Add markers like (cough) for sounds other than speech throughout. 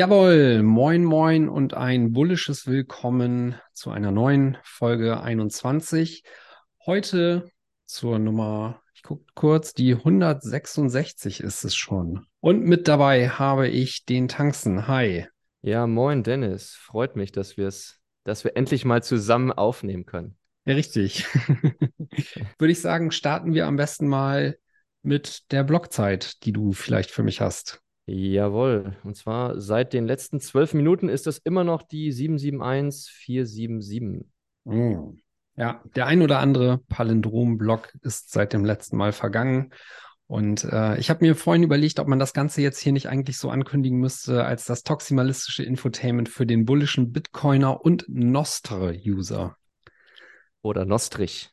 Jawohl, moin moin und ein bullisches Willkommen zu einer neuen Folge 21. Heute zur Nummer, ich gucke kurz, die 166 ist es schon. Und mit dabei habe ich den Tanzen. Hi. Ja, moin Dennis. Freut mich, dass wir es, dass wir endlich mal zusammen aufnehmen können. Ja, richtig. (laughs) Würde ich sagen, starten wir am besten mal mit der Blockzeit, die du vielleicht für mich hast. Jawohl. Und zwar seit den letzten zwölf Minuten ist das immer noch die 771477. Mm. Ja, der ein oder andere Palindrom-Block ist seit dem letzten Mal vergangen. Und äh, ich habe mir vorhin überlegt, ob man das Ganze jetzt hier nicht eigentlich so ankündigen müsste als das toximalistische Infotainment für den bullischen Bitcoiner und Nostre-User. Oder Nostrich.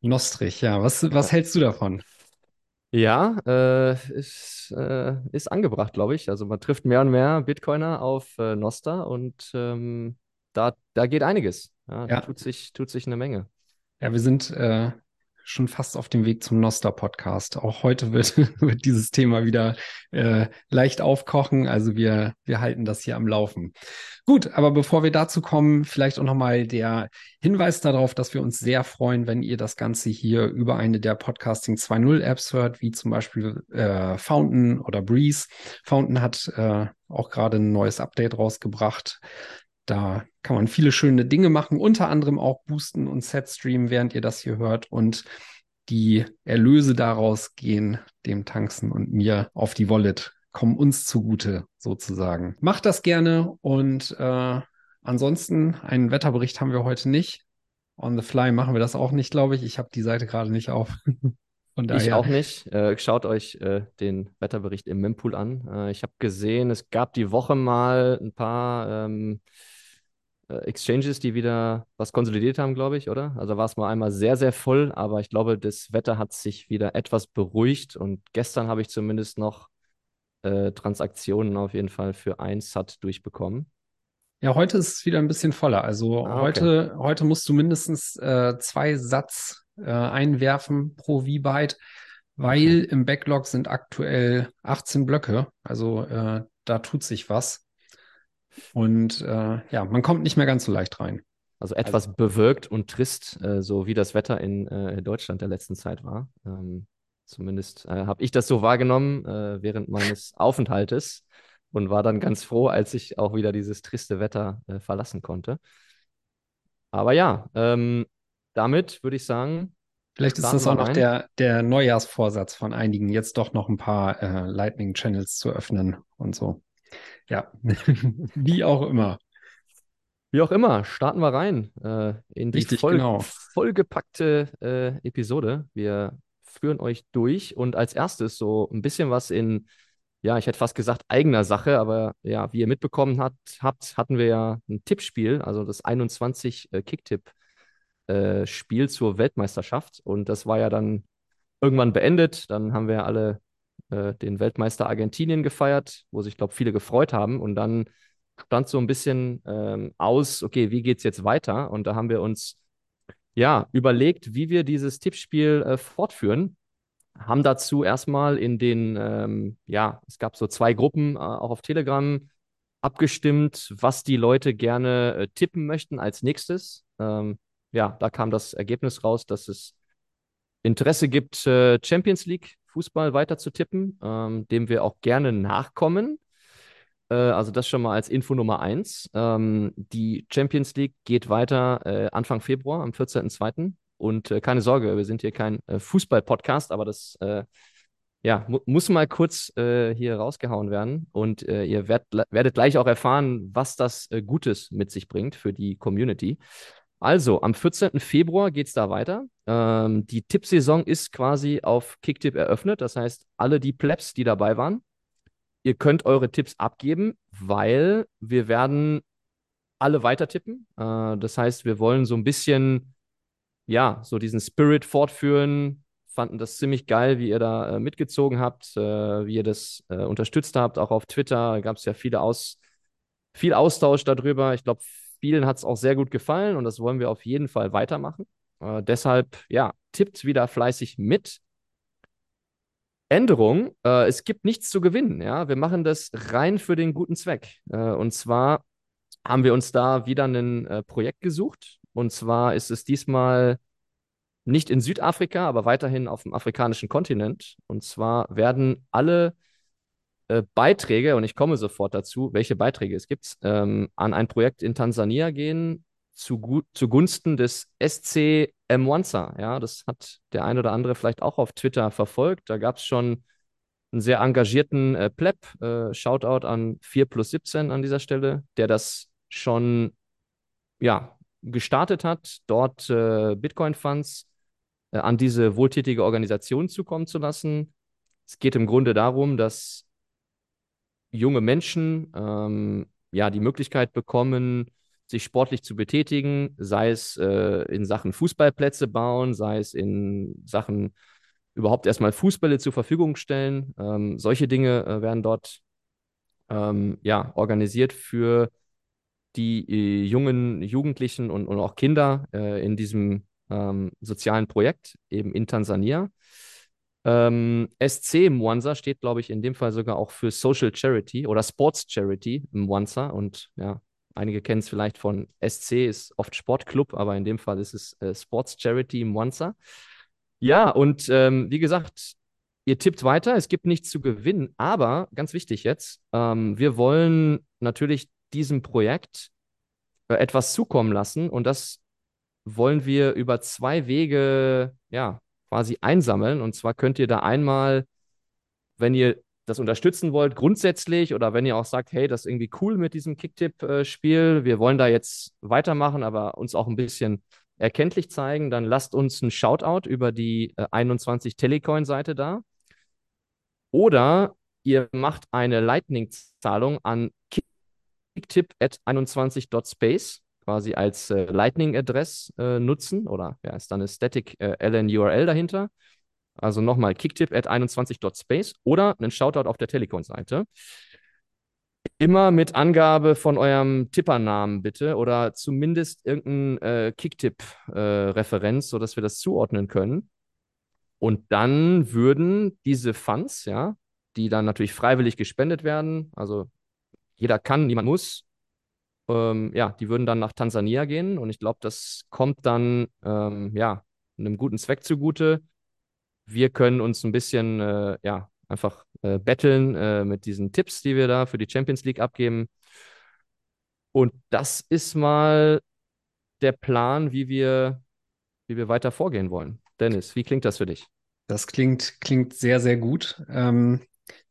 Nostrich, ja. Was, was hältst du davon? Ja, äh, ist, äh, ist angebracht, glaube ich. Also man trifft mehr und mehr Bitcoiner auf äh, Nostra und ähm, da, da geht einiges. Ja, da tut sich, tut sich eine Menge. Ja, wir sind äh, schon fast auf dem Weg zum Noster-Podcast. Auch heute wird, (laughs) wird dieses Thema wieder äh, leicht aufkochen. Also wir, wir halten das hier am Laufen. Gut, aber bevor wir dazu kommen, vielleicht auch nochmal der Hinweis darauf, dass wir uns sehr freuen, wenn ihr das Ganze hier über eine der Podcasting 2.0 Apps hört, wie zum Beispiel äh, Fountain oder Breeze. Fountain hat äh, auch gerade ein neues Update rausgebracht. Da kann man viele schöne Dinge machen, unter anderem auch boosten und Setstreamen, während ihr das hier hört. Und die Erlöse daraus gehen dem Tanzen und mir auf die Wallet, kommen uns zugute sozusagen. Macht das gerne und äh, ansonsten einen Wetterbericht haben wir heute nicht. On the fly machen wir das auch nicht, glaube ich. Ich habe die Seite gerade nicht auf. (laughs) Ich auch nicht. Äh, schaut euch äh, den Wetterbericht im Mempool an. Äh, ich habe gesehen, es gab die Woche mal ein paar ähm, äh, Exchanges, die wieder was konsolidiert haben, glaube ich, oder? Also war es mal einmal sehr, sehr voll, aber ich glaube, das Wetter hat sich wieder etwas beruhigt und gestern habe ich zumindest noch äh, Transaktionen auf jeden Fall für ein Sat durchbekommen. Ja, heute ist es wieder ein bisschen voller. Also ah, okay. heute, heute musst du mindestens äh, zwei Satz äh, einwerfen pro V-Byte, weil okay. im Backlog sind aktuell 18 Blöcke. Also äh, da tut sich was. Und äh, ja, man kommt nicht mehr ganz so leicht rein. Also etwas also, bewölkt und trist, äh, so wie das Wetter in äh, Deutschland der letzten Zeit war. Ähm, zumindest äh, habe ich das so wahrgenommen äh, während meines (laughs) Aufenthaltes und war dann ganz froh, als ich auch wieder dieses triste Wetter äh, verlassen konnte. Aber ja, ähm, damit würde ich sagen. Vielleicht ist das auch noch der, der Neujahrsvorsatz von einigen, jetzt doch noch ein paar äh, Lightning-Channels zu öffnen und so. Ja, (laughs) wie auch immer. Wie auch immer, starten wir rein äh, in die Richtig, voll, genau. vollgepackte äh, Episode. Wir führen euch durch und als erstes so ein bisschen was in, ja, ich hätte fast gesagt eigener Sache, aber ja, wie ihr mitbekommen habt, habt hatten wir ja ein Tippspiel, also das 21 äh, Kicktipp-Spiel äh, zur Weltmeisterschaft und das war ja dann irgendwann beendet. Dann haben wir alle äh, den Weltmeister Argentinien gefeiert, wo sich, glaube ich, viele gefreut haben. Und dann stand so ein bisschen ähm, aus, okay, wie geht es jetzt weiter? Und da haben wir uns ja überlegt, wie wir dieses Tippspiel äh, fortführen. Haben dazu erstmal in den, ähm, ja, es gab so zwei Gruppen, äh, auch auf Telegram, abgestimmt, was die Leute gerne äh, tippen möchten als nächstes. Ähm, ja, da kam das Ergebnis raus, dass es Interesse gibt, äh, Champions League Fußball weiter zu tippen, ähm, dem wir auch gerne nachkommen. Äh, also das schon mal als Info Nummer eins. Ähm, die Champions League geht weiter äh, Anfang Februar, am 14.02. Und äh, keine Sorge, wir sind hier kein äh, Fußball-Podcast, aber das äh, ja, mu muss mal kurz äh, hier rausgehauen werden. Und ihr werd, werdet gleich auch erfahren, was das Gutes mit sich bringt für die Community. Also, am 14. Februar geht es da weiter. Ähm, die Tippsaison ist quasi auf Kicktip eröffnet. Das heißt, alle die Plebs, die dabei waren, ihr könnt eure Tipps abgeben, weil wir werden alle weiter tippen. Äh, das heißt, wir wollen so ein bisschen, ja, so diesen Spirit fortführen. Fanden das ziemlich geil, wie ihr da äh, mitgezogen habt, äh, wie ihr das äh, unterstützt habt. Auch auf Twitter gab es ja viele Aus, viel Austausch darüber. Ich glaube, vielen hat es auch sehr gut gefallen und das wollen wir auf jeden Fall weitermachen. Äh, deshalb, ja, tippt wieder fleißig mit. Änderung, äh, es gibt nichts zu gewinnen. Ja? Wir machen das rein für den guten Zweck. Äh, und zwar haben wir uns da wieder ein äh, Projekt gesucht. Und zwar ist es diesmal nicht in Südafrika, aber weiterhin auf dem afrikanischen Kontinent. Und zwar werden alle äh, Beiträge, und ich komme sofort dazu, welche Beiträge es gibt, ähm, an ein Projekt in Tansania gehen, zu, zugunsten des SC Mwanza. Ja, das hat der ein oder andere vielleicht auch auf Twitter verfolgt. Da gab es schon einen sehr engagierten äh, Pleb, äh, Shoutout an 4 plus 17 an dieser Stelle, der das schon ja, gestartet hat, dort äh, Bitcoin-Funds äh, an diese wohltätige Organisation zukommen zu lassen. Es geht im Grunde darum, dass junge Menschen ähm, ja die Möglichkeit bekommen, sich sportlich zu betätigen, sei es äh, in Sachen Fußballplätze bauen, sei es in Sachen überhaupt erstmal Fußbälle zur Verfügung stellen. Ähm, solche Dinge äh, werden dort ähm, ja, organisiert für die äh, jungen Jugendlichen und, und auch Kinder äh, in diesem ähm, sozialen Projekt, eben in Tansania. Ähm, SC Mwanza steht, glaube ich, in dem Fall sogar auch für Social Charity oder Sports Charity Mwanza. Und ja, einige kennen es vielleicht von SC, ist oft Sportclub, aber in dem Fall ist es äh, Sports Charity Mwanza. Ja, und ähm, wie gesagt, ihr tippt weiter, es gibt nichts zu gewinnen, aber ganz wichtig jetzt, ähm, wir wollen natürlich diesem Projekt äh, etwas zukommen lassen und das wollen wir über zwei Wege, ja, quasi einsammeln. Und zwar könnt ihr da einmal, wenn ihr das unterstützen wollt, grundsätzlich oder wenn ihr auch sagt, hey, das ist irgendwie cool mit diesem Kicktipp-Spiel, wir wollen da jetzt weitermachen, aber uns auch ein bisschen erkenntlich zeigen, dann lasst uns ein Shoutout über die äh, 21 Telecoin-Seite da. Oder ihr macht eine Lightning-Zahlung an kicktip at 21.space quasi als äh, Lightning-Address äh, nutzen oder ja, ist dann eine Static äh, LN-URL dahinter. Also nochmal kicktip at 21.space oder einen Shoutout auf der Telekom-Seite. Immer mit Angabe von eurem Tippernamen bitte oder zumindest irgendein äh, Kicktip-Referenz, äh, sodass wir das zuordnen können. Und dann würden diese Funds, ja, die dann natürlich freiwillig gespendet werden, also jeder kann, niemand muss, ähm, ja, die würden dann nach Tansania gehen und ich glaube, das kommt dann ähm, ja einem guten Zweck zugute. Wir können uns ein bisschen äh, ja einfach äh, betteln äh, mit diesen Tipps, die wir da für die Champions League abgeben. Und das ist mal der Plan, wie wir, wie wir weiter vorgehen wollen. Dennis, wie klingt das für dich? Das klingt, klingt sehr, sehr gut. Ähm,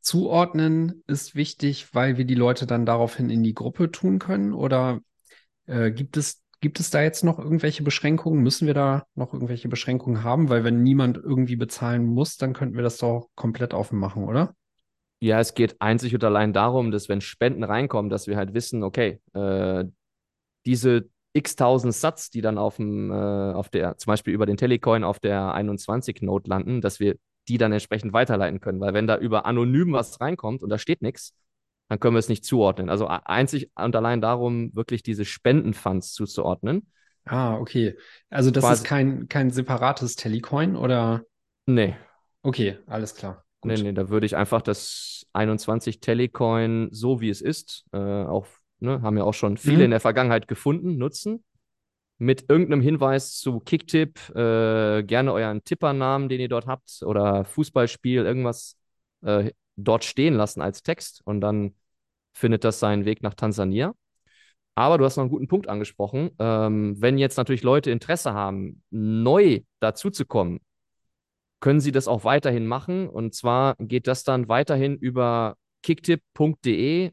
Zuordnen ist wichtig, weil wir die Leute dann daraufhin in die Gruppe tun können? Oder äh, gibt es Gibt es da jetzt noch irgendwelche Beschränkungen? Müssen wir da noch irgendwelche Beschränkungen haben? Weil wenn niemand irgendwie bezahlen muss, dann könnten wir das doch komplett offen machen, oder? Ja, es geht einzig und allein darum, dass wenn Spenden reinkommen, dass wir halt wissen, okay, äh, diese x tausend Satz, die dann auf dem, äh, auf der, zum Beispiel über den Telecoin auf der 21 Note landen, dass wir die dann entsprechend weiterleiten können. Weil wenn da über anonym was reinkommt und da steht nichts, dann können wir es nicht zuordnen. Also einzig und allein darum, wirklich diese Spendenfunds zuzuordnen. Ah, okay. Also das Quasi, ist kein, kein separates Telecoin oder? Nee. Okay, alles klar. Gut. Nee, nee, da würde ich einfach das 21 Telecoin so wie es ist, äh, auch, ne, haben ja auch schon viele mhm. in der Vergangenheit gefunden, nutzen mit irgendeinem Hinweis zu Kicktipp, äh, gerne euren Tippernamen, den ihr dort habt, oder Fußballspiel, irgendwas äh, dort stehen lassen als Text und dann findet das seinen Weg nach Tansania. Aber du hast noch einen guten Punkt angesprochen. Ähm, wenn jetzt natürlich Leute Interesse haben, neu dazuzukommen, können sie das auch weiterhin machen. Und zwar geht das dann weiterhin über kicktip.de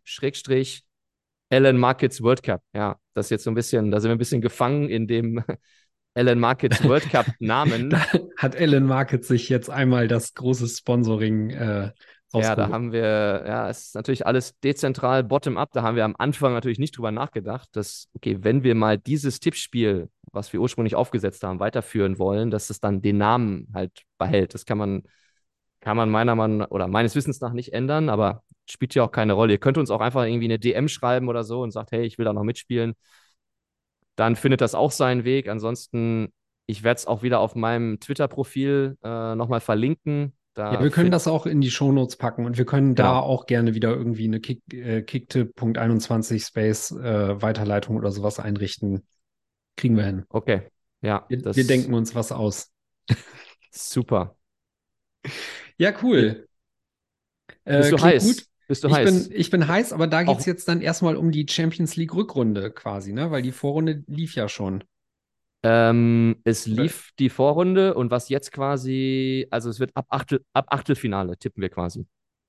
Ellen Markets World Cup. Ja, das ist jetzt so ein bisschen, da sind wir ein bisschen gefangen in dem (laughs) Ellen Markets World Cup (laughs) Namen. da hat Ellen Markets sich jetzt einmal das große Sponsoring äh, ja, da haben wir, ja, es ist natürlich alles dezentral, bottom-up. Da haben wir am Anfang natürlich nicht drüber nachgedacht, dass, okay, wenn wir mal dieses Tippspiel, was wir ursprünglich aufgesetzt haben, weiterführen wollen, dass es dann den Namen halt behält. Das kann man, kann man meiner Meinung oder meines Wissens nach nicht ändern, aber spielt ja auch keine Rolle. Ihr könnt uns auch einfach irgendwie eine DM schreiben oder so und sagt, hey, ich will da noch mitspielen. Dann findet das auch seinen Weg. Ansonsten, ich werde es auch wieder auf meinem Twitter-Profil äh, nochmal verlinken. Da ja, wir können das auch in die Shownotes packen und wir können genau. da auch gerne wieder irgendwie eine Kick, äh, Kicktip.21 Space äh, Weiterleitung oder sowas einrichten. Kriegen wir hin. Okay. Ja. Wir, wir denken uns was aus. (laughs) Super. Ja, cool. Äh, Bist du heiß? Gut. Bist du ich heiß? Bin, ich bin heiß, aber da geht es jetzt dann erstmal um die Champions League Rückrunde quasi, ne? Weil die Vorrunde lief ja schon. Ähm, es lief die Vorrunde und was jetzt quasi, also es wird ab, Achtel, ab Achtelfinale tippen wir quasi.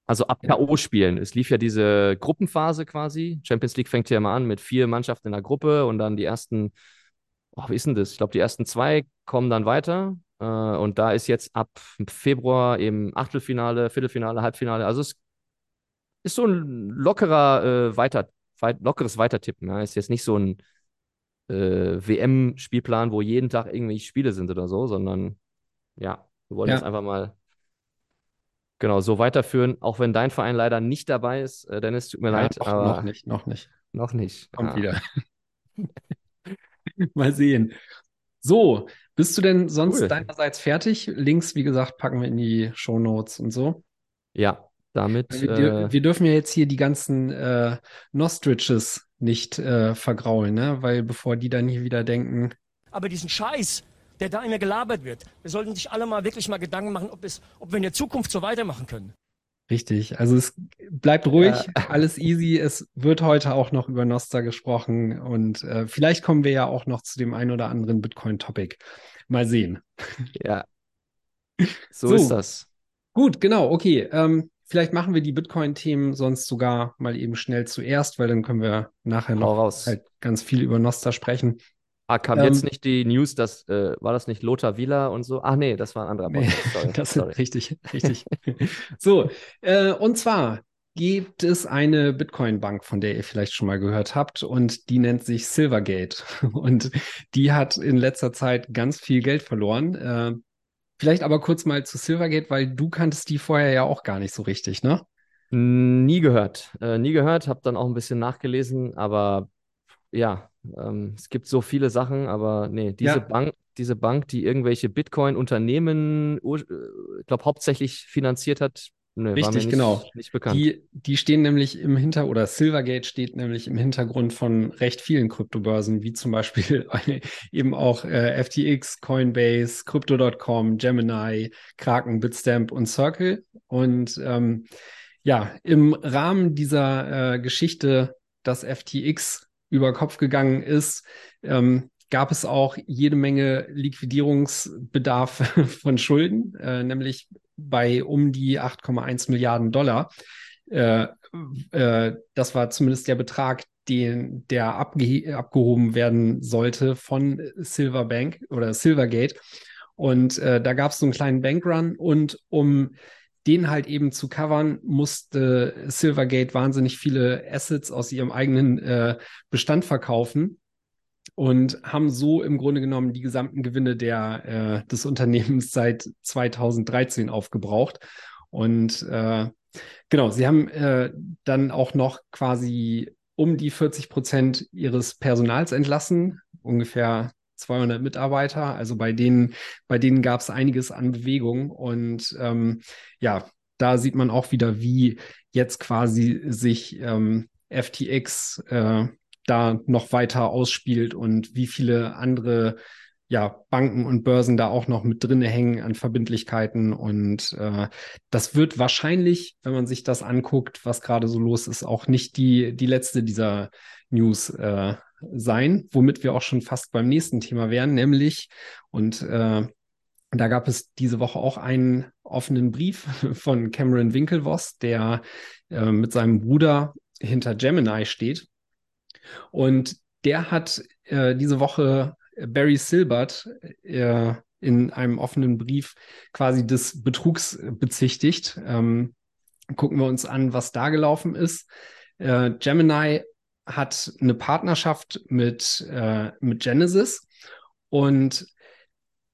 Also ab ja. K.O.-Spielen. Es lief ja diese Gruppenphase quasi. Champions League fängt ja mal an mit vier Mannschaften in der Gruppe und dann die ersten, oh, wie ist denn das? Ich glaube, die ersten zwei kommen dann weiter. Äh, und da ist jetzt ab Februar eben Achtelfinale, Viertelfinale, Halbfinale. Also es ist so ein lockerer, äh, weiter, weit, lockeres Weitertippen. Ja. Ist jetzt nicht so ein äh, WM-Spielplan, wo jeden Tag irgendwie Spiele sind oder so, sondern ja, wir wollen ja. jetzt einfach mal genau so weiterführen, auch wenn dein Verein leider nicht dabei ist. Äh, Dennis, tut mir ja, leid. Noch, aber noch nicht, noch nicht. Noch nicht. Kommt ah. wieder. (laughs) mal sehen. So, bist du denn sonst cool. deinerseits fertig? Links, wie gesagt, packen wir in die Show Notes und so. Ja, damit. Wir, äh, wir, dürfen ja jetzt hier die ganzen äh, Nostriches nicht äh, vergraulen, ne? Weil bevor die dann hier wieder denken. Aber diesen Scheiß, der da immer gelabert wird, wir sollten sich alle mal wirklich mal Gedanken machen, ob, es, ob wir in der Zukunft so weitermachen können. Richtig, also es bleibt ruhig, ja. (laughs) alles easy. Es wird heute auch noch über Nostra gesprochen und äh, vielleicht kommen wir ja auch noch zu dem ein oder anderen Bitcoin-Topic. Mal sehen. Ja, (laughs) so, so, ist das. Gut, genau, okay. Ähm, Vielleicht machen wir die Bitcoin-Themen sonst sogar mal eben schnell zuerst, weil dann können wir nachher noch raus. halt ganz viel über Nostra sprechen. Ah, kam ähm, jetzt nicht die News, dass äh, war das nicht Lothar Wieler und so? Ach nee, das war ein anderer Podcast. Sorry. (laughs) das Sorry. richtig, richtig. (laughs) so, äh, und zwar gibt es eine Bitcoin-Bank, von der ihr vielleicht schon mal gehört habt, und die nennt sich Silvergate. (laughs) Und die hat in letzter Zeit ganz viel Geld verloren. Äh, Vielleicht aber kurz mal zu Silvergate, weil du kanntest die vorher ja auch gar nicht so richtig, ne? Nie gehört. Äh, nie gehört, habe dann auch ein bisschen nachgelesen, aber ja, ähm, es gibt so viele Sachen, aber nee, diese ja. Bank, diese Bank, die irgendwelche Bitcoin-Unternehmen, ich äh, glaube, hauptsächlich finanziert hat, Nee, Richtig, nicht, genau. Nicht. Die, die stehen nämlich im Hinter- oder Silvergate steht nämlich im Hintergrund von recht vielen Kryptobörsen, wie zum Beispiel (laughs) eben auch äh, FTX, Coinbase, Crypto.com, Gemini, Kraken, Bitstamp und Circle. Und ähm, ja, im Rahmen dieser äh, Geschichte, dass FTX über Kopf gegangen ist, ähm, gab es auch jede Menge Liquidierungsbedarf (laughs) von Schulden, äh, nämlich bei um die 8,1 Milliarden Dollar. Äh, äh, das war zumindest der Betrag, den, der abge abgehoben werden sollte von Silverbank oder Silvergate. Und äh, da gab es so einen kleinen Bankrun und um den halt eben zu covern, musste Silvergate wahnsinnig viele Assets aus ihrem eigenen äh, Bestand verkaufen und haben so im Grunde genommen die gesamten Gewinne der, äh, des Unternehmens seit 2013 aufgebraucht. Und äh, genau, sie haben äh, dann auch noch quasi um die 40 Prozent ihres Personals entlassen, ungefähr 200 Mitarbeiter. Also bei denen, bei denen gab es einiges an Bewegung. Und ähm, ja, da sieht man auch wieder, wie jetzt quasi sich ähm, FTX äh, da noch weiter ausspielt und wie viele andere ja, Banken und Börsen da auch noch mit drinne hängen an Verbindlichkeiten. Und äh, das wird wahrscheinlich, wenn man sich das anguckt, was gerade so los ist, auch nicht die, die letzte dieser News äh, sein, womit wir auch schon fast beim nächsten Thema wären, nämlich, und äh, da gab es diese Woche auch einen offenen Brief (laughs) von Cameron Winklevoss, der äh, mit seinem Bruder hinter Gemini steht und der hat äh, diese Woche Barry Silbert äh, in einem offenen Brief quasi des Betrugs bezichtigt. Ähm, gucken wir uns an, was da gelaufen ist. Äh, Gemini hat eine Partnerschaft mit, äh, mit Genesis und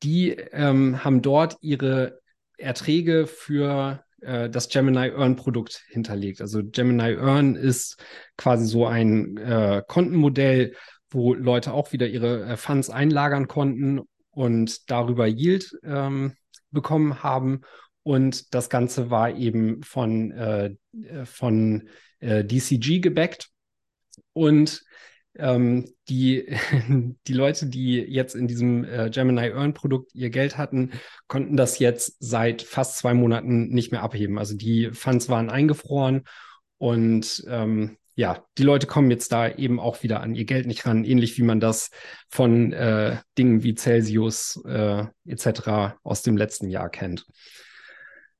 die ähm, haben dort ihre Erträge für äh, das Gemini Earn Produkt hinterlegt. Also Gemini Earn ist quasi so ein äh, Kontenmodell, wo Leute auch wieder ihre äh, Funds einlagern konnten und darüber Yield ähm, bekommen haben. Und das Ganze war eben von, äh, von äh, DCG gebackt. Und ähm, die, (laughs) die Leute, die jetzt in diesem äh, Gemini Earn Produkt ihr Geld hatten, konnten das jetzt seit fast zwei Monaten nicht mehr abheben. Also die Funds waren eingefroren und ähm, ja, die Leute kommen jetzt da eben auch wieder an ihr Geld nicht ran, ähnlich wie man das von äh, Dingen wie Celsius äh, etc. aus dem letzten Jahr kennt.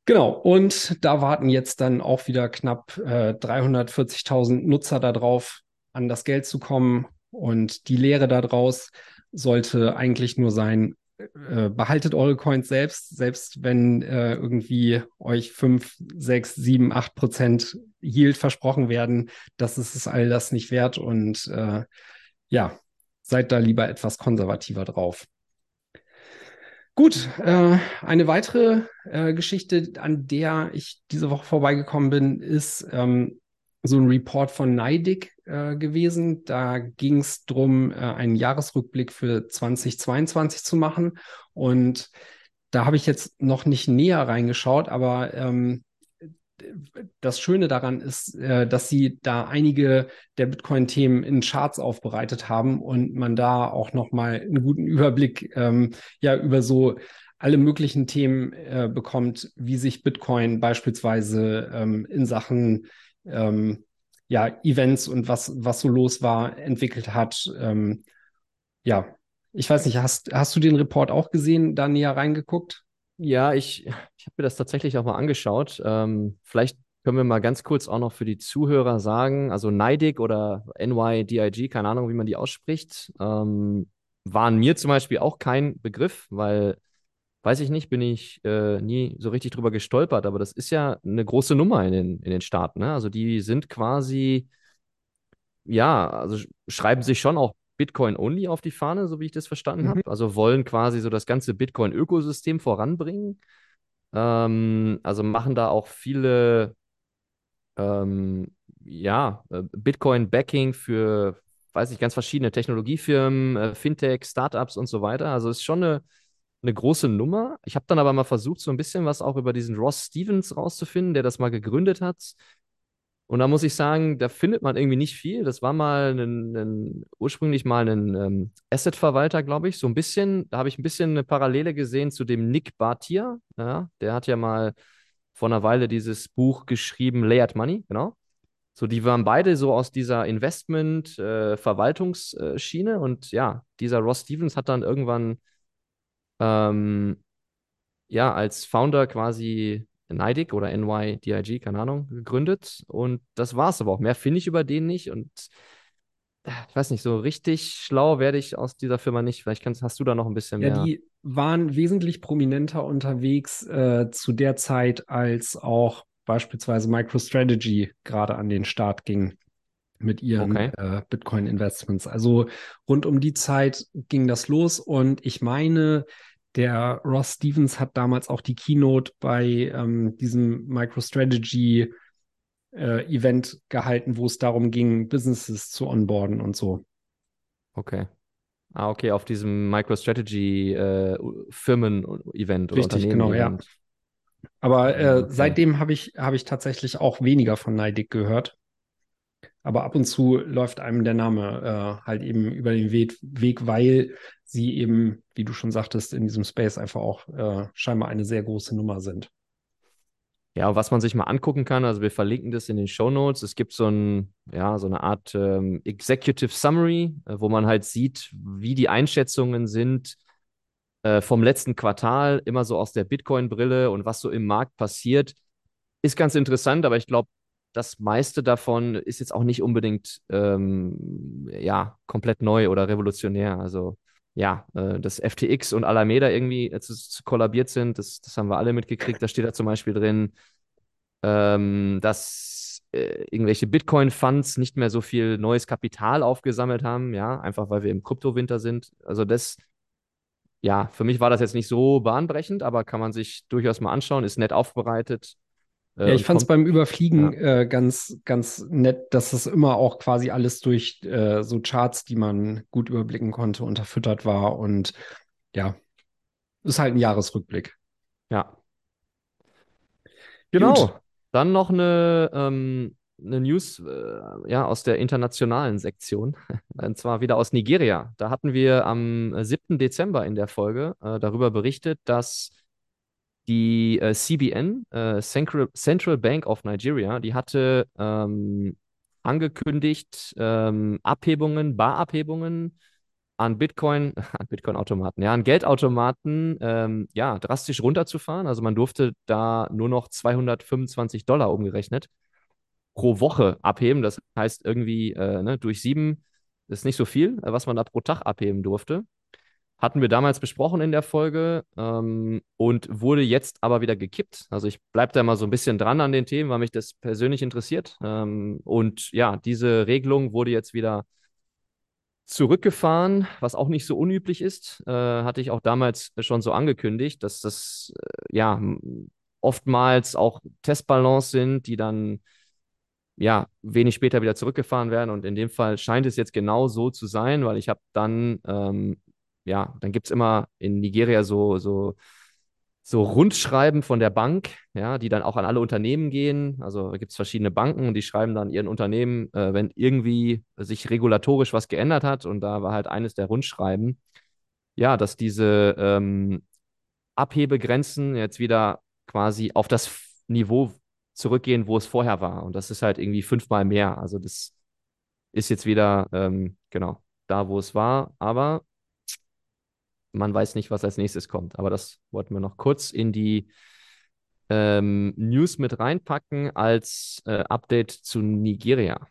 Genau, und da warten jetzt dann auch wieder knapp äh, 340.000 Nutzer darauf, an das Geld zu kommen. Und die Lehre daraus sollte eigentlich nur sein, äh, behaltet eure Coins selbst, selbst wenn äh, irgendwie euch 5, 6, 7, 8 Prozent Yield versprochen werden, das ist es all das nicht wert und äh, ja, seid da lieber etwas konservativer drauf. Gut, äh, eine weitere äh, Geschichte, an der ich diese Woche vorbeigekommen bin, ist ähm, so ein Report von Neidig äh, gewesen. Da ging es darum, äh, einen Jahresrückblick für 2022 zu machen. Und da habe ich jetzt noch nicht näher reingeschaut, aber ähm, das Schöne daran ist, äh, dass sie da einige der Bitcoin-Themen in Charts aufbereitet haben und man da auch nochmal einen guten Überblick ähm, ja über so alle möglichen Themen äh, bekommt, wie sich Bitcoin beispielsweise ähm, in Sachen ähm, ja, Events und was, was so los war, entwickelt hat. Ähm, ja, ich weiß nicht, hast, hast du den Report auch gesehen, da näher reingeguckt? Ja, ich, ich habe mir das tatsächlich auch mal angeschaut. Ähm, vielleicht können wir mal ganz kurz auch noch für die Zuhörer sagen, also NIDIG oder NYDIG, keine Ahnung, wie man die ausspricht, ähm, waren mir zum Beispiel auch kein Begriff, weil, weiß ich nicht, bin ich äh, nie so richtig drüber gestolpert, aber das ist ja eine große Nummer in den, in den Staaten. Ne? Also die sind quasi, ja, also schreiben sich schon auch Bitcoin-only auf die Fahne, so wie ich das verstanden mhm. habe. Also wollen quasi so das ganze Bitcoin-Ökosystem voranbringen. Ähm, also machen da auch viele, ähm, ja, äh, Bitcoin-Backing für, weiß ich, ganz verschiedene Technologiefirmen, äh, Fintech, Startups und so weiter. Also ist schon eine, eine große Nummer. Ich habe dann aber mal versucht, so ein bisschen was auch über diesen Ross Stevens rauszufinden, der das mal gegründet hat. Und da muss ich sagen, da findet man irgendwie nicht viel. Das war mal ein, ein ursprünglich mal ein ähm, Asset-Verwalter, glaube ich, so ein bisschen. Da habe ich ein bisschen eine Parallele gesehen zu dem Nick Bartier. Ja, der hat ja mal vor einer Weile dieses Buch geschrieben, Layered Money, genau. So, die waren beide so aus dieser Investment-Verwaltungsschiene. Äh, und ja, dieser Ross Stevens hat dann irgendwann ähm, ja als Founder quasi Neidig oder NYDIG, keine Ahnung, gegründet. Und das war es aber auch. Mehr finde ich über den nicht. Und äh, ich weiß nicht, so richtig schlau werde ich aus dieser Firma nicht. Vielleicht kannst, hast du da noch ein bisschen ja, mehr. Ja, die waren wesentlich prominenter unterwegs äh, zu der Zeit, als auch beispielsweise MicroStrategy gerade an den Start ging mit ihren okay. äh, Bitcoin-Investments. Also rund um die Zeit ging das los und ich meine, der Ross Stevens hat damals auch die Keynote bei ähm, diesem MicroStrategy äh, Event gehalten, wo es darum ging, Businesses zu onboarden und so. Okay. Ah, okay, auf diesem MicroStrategy äh, Firmen-Event oder Richtig, genau, ja. Aber äh, okay. seitdem habe ich, hab ich tatsächlich auch weniger von Neidig gehört. Aber ab und zu läuft einem der Name äh, halt eben über den Weg, Weg, weil sie eben, wie du schon sagtest, in diesem Space einfach auch äh, scheinbar eine sehr große Nummer sind. Ja, was man sich mal angucken kann, also wir verlinken das in den Show Notes. Es gibt so, ein, ja, so eine Art ähm, Executive Summary, äh, wo man halt sieht, wie die Einschätzungen sind äh, vom letzten Quartal, immer so aus der Bitcoin-Brille und was so im Markt passiert. Ist ganz interessant, aber ich glaube, das meiste davon ist jetzt auch nicht unbedingt ähm, ja, komplett neu oder revolutionär. Also ja, äh, dass FTX und Alameda irgendwie jetzt kollabiert sind, das, das haben wir alle mitgekriegt. Da steht da zum Beispiel drin, ähm, dass äh, irgendwelche Bitcoin-Funds nicht mehr so viel neues Kapital aufgesammelt haben, ja, einfach weil wir im Kryptowinter sind. Also das, ja, für mich war das jetzt nicht so bahnbrechend, aber kann man sich durchaus mal anschauen, ist nett aufbereitet. Äh, ja, ich fand es beim Überfliegen ja. äh, ganz, ganz nett, dass das immer auch quasi alles durch äh, so Charts, die man gut überblicken konnte, unterfüttert war. Und ja, ist halt ein Jahresrückblick. Ja. Genau. Gut. Dann noch eine, ähm, eine News äh, ja, aus der internationalen Sektion, (laughs) und zwar wieder aus Nigeria. Da hatten wir am 7. Dezember in der Folge äh, darüber berichtet, dass die äh, CBN, äh, Central, Central, Bank of Nigeria, die hatte ähm, angekündigt, ähm, Abhebungen, Barabhebungen an Bitcoin, (laughs) an Bitcoin-Automaten, ja, an Geldautomaten, ähm, ja, drastisch runterzufahren. Also man durfte da nur noch 225 Dollar umgerechnet pro Woche abheben. Das heißt irgendwie äh, ne, durch sieben ist nicht so viel, äh, was man da pro Tag abheben durfte. Hatten wir damals besprochen in der Folge ähm, und wurde jetzt aber wieder gekippt. Also ich bleibe da mal so ein bisschen dran an den Themen, weil mich das persönlich interessiert. Ähm, und ja, diese Regelung wurde jetzt wieder zurückgefahren, was auch nicht so unüblich ist. Äh, hatte ich auch damals schon so angekündigt, dass das äh, ja oftmals auch Testballons sind, die dann ja wenig später wieder zurückgefahren werden. Und in dem Fall scheint es jetzt genau so zu sein, weil ich habe dann ähm, ja, dann gibt es immer in Nigeria so, so, so Rundschreiben von der Bank, ja, die dann auch an alle Unternehmen gehen. Also gibt es verschiedene Banken und die schreiben dann ihren Unternehmen, äh, wenn irgendwie sich regulatorisch was geändert hat. Und da war halt eines der Rundschreiben, ja, dass diese ähm, Abhebegrenzen jetzt wieder quasi auf das Niveau zurückgehen, wo es vorher war. Und das ist halt irgendwie fünfmal mehr. Also das ist jetzt wieder, ähm, genau, da, wo es war. Aber man weiß nicht, was als nächstes kommt. Aber das wollten wir noch kurz in die ähm, News mit reinpacken als äh, Update zu Nigeria.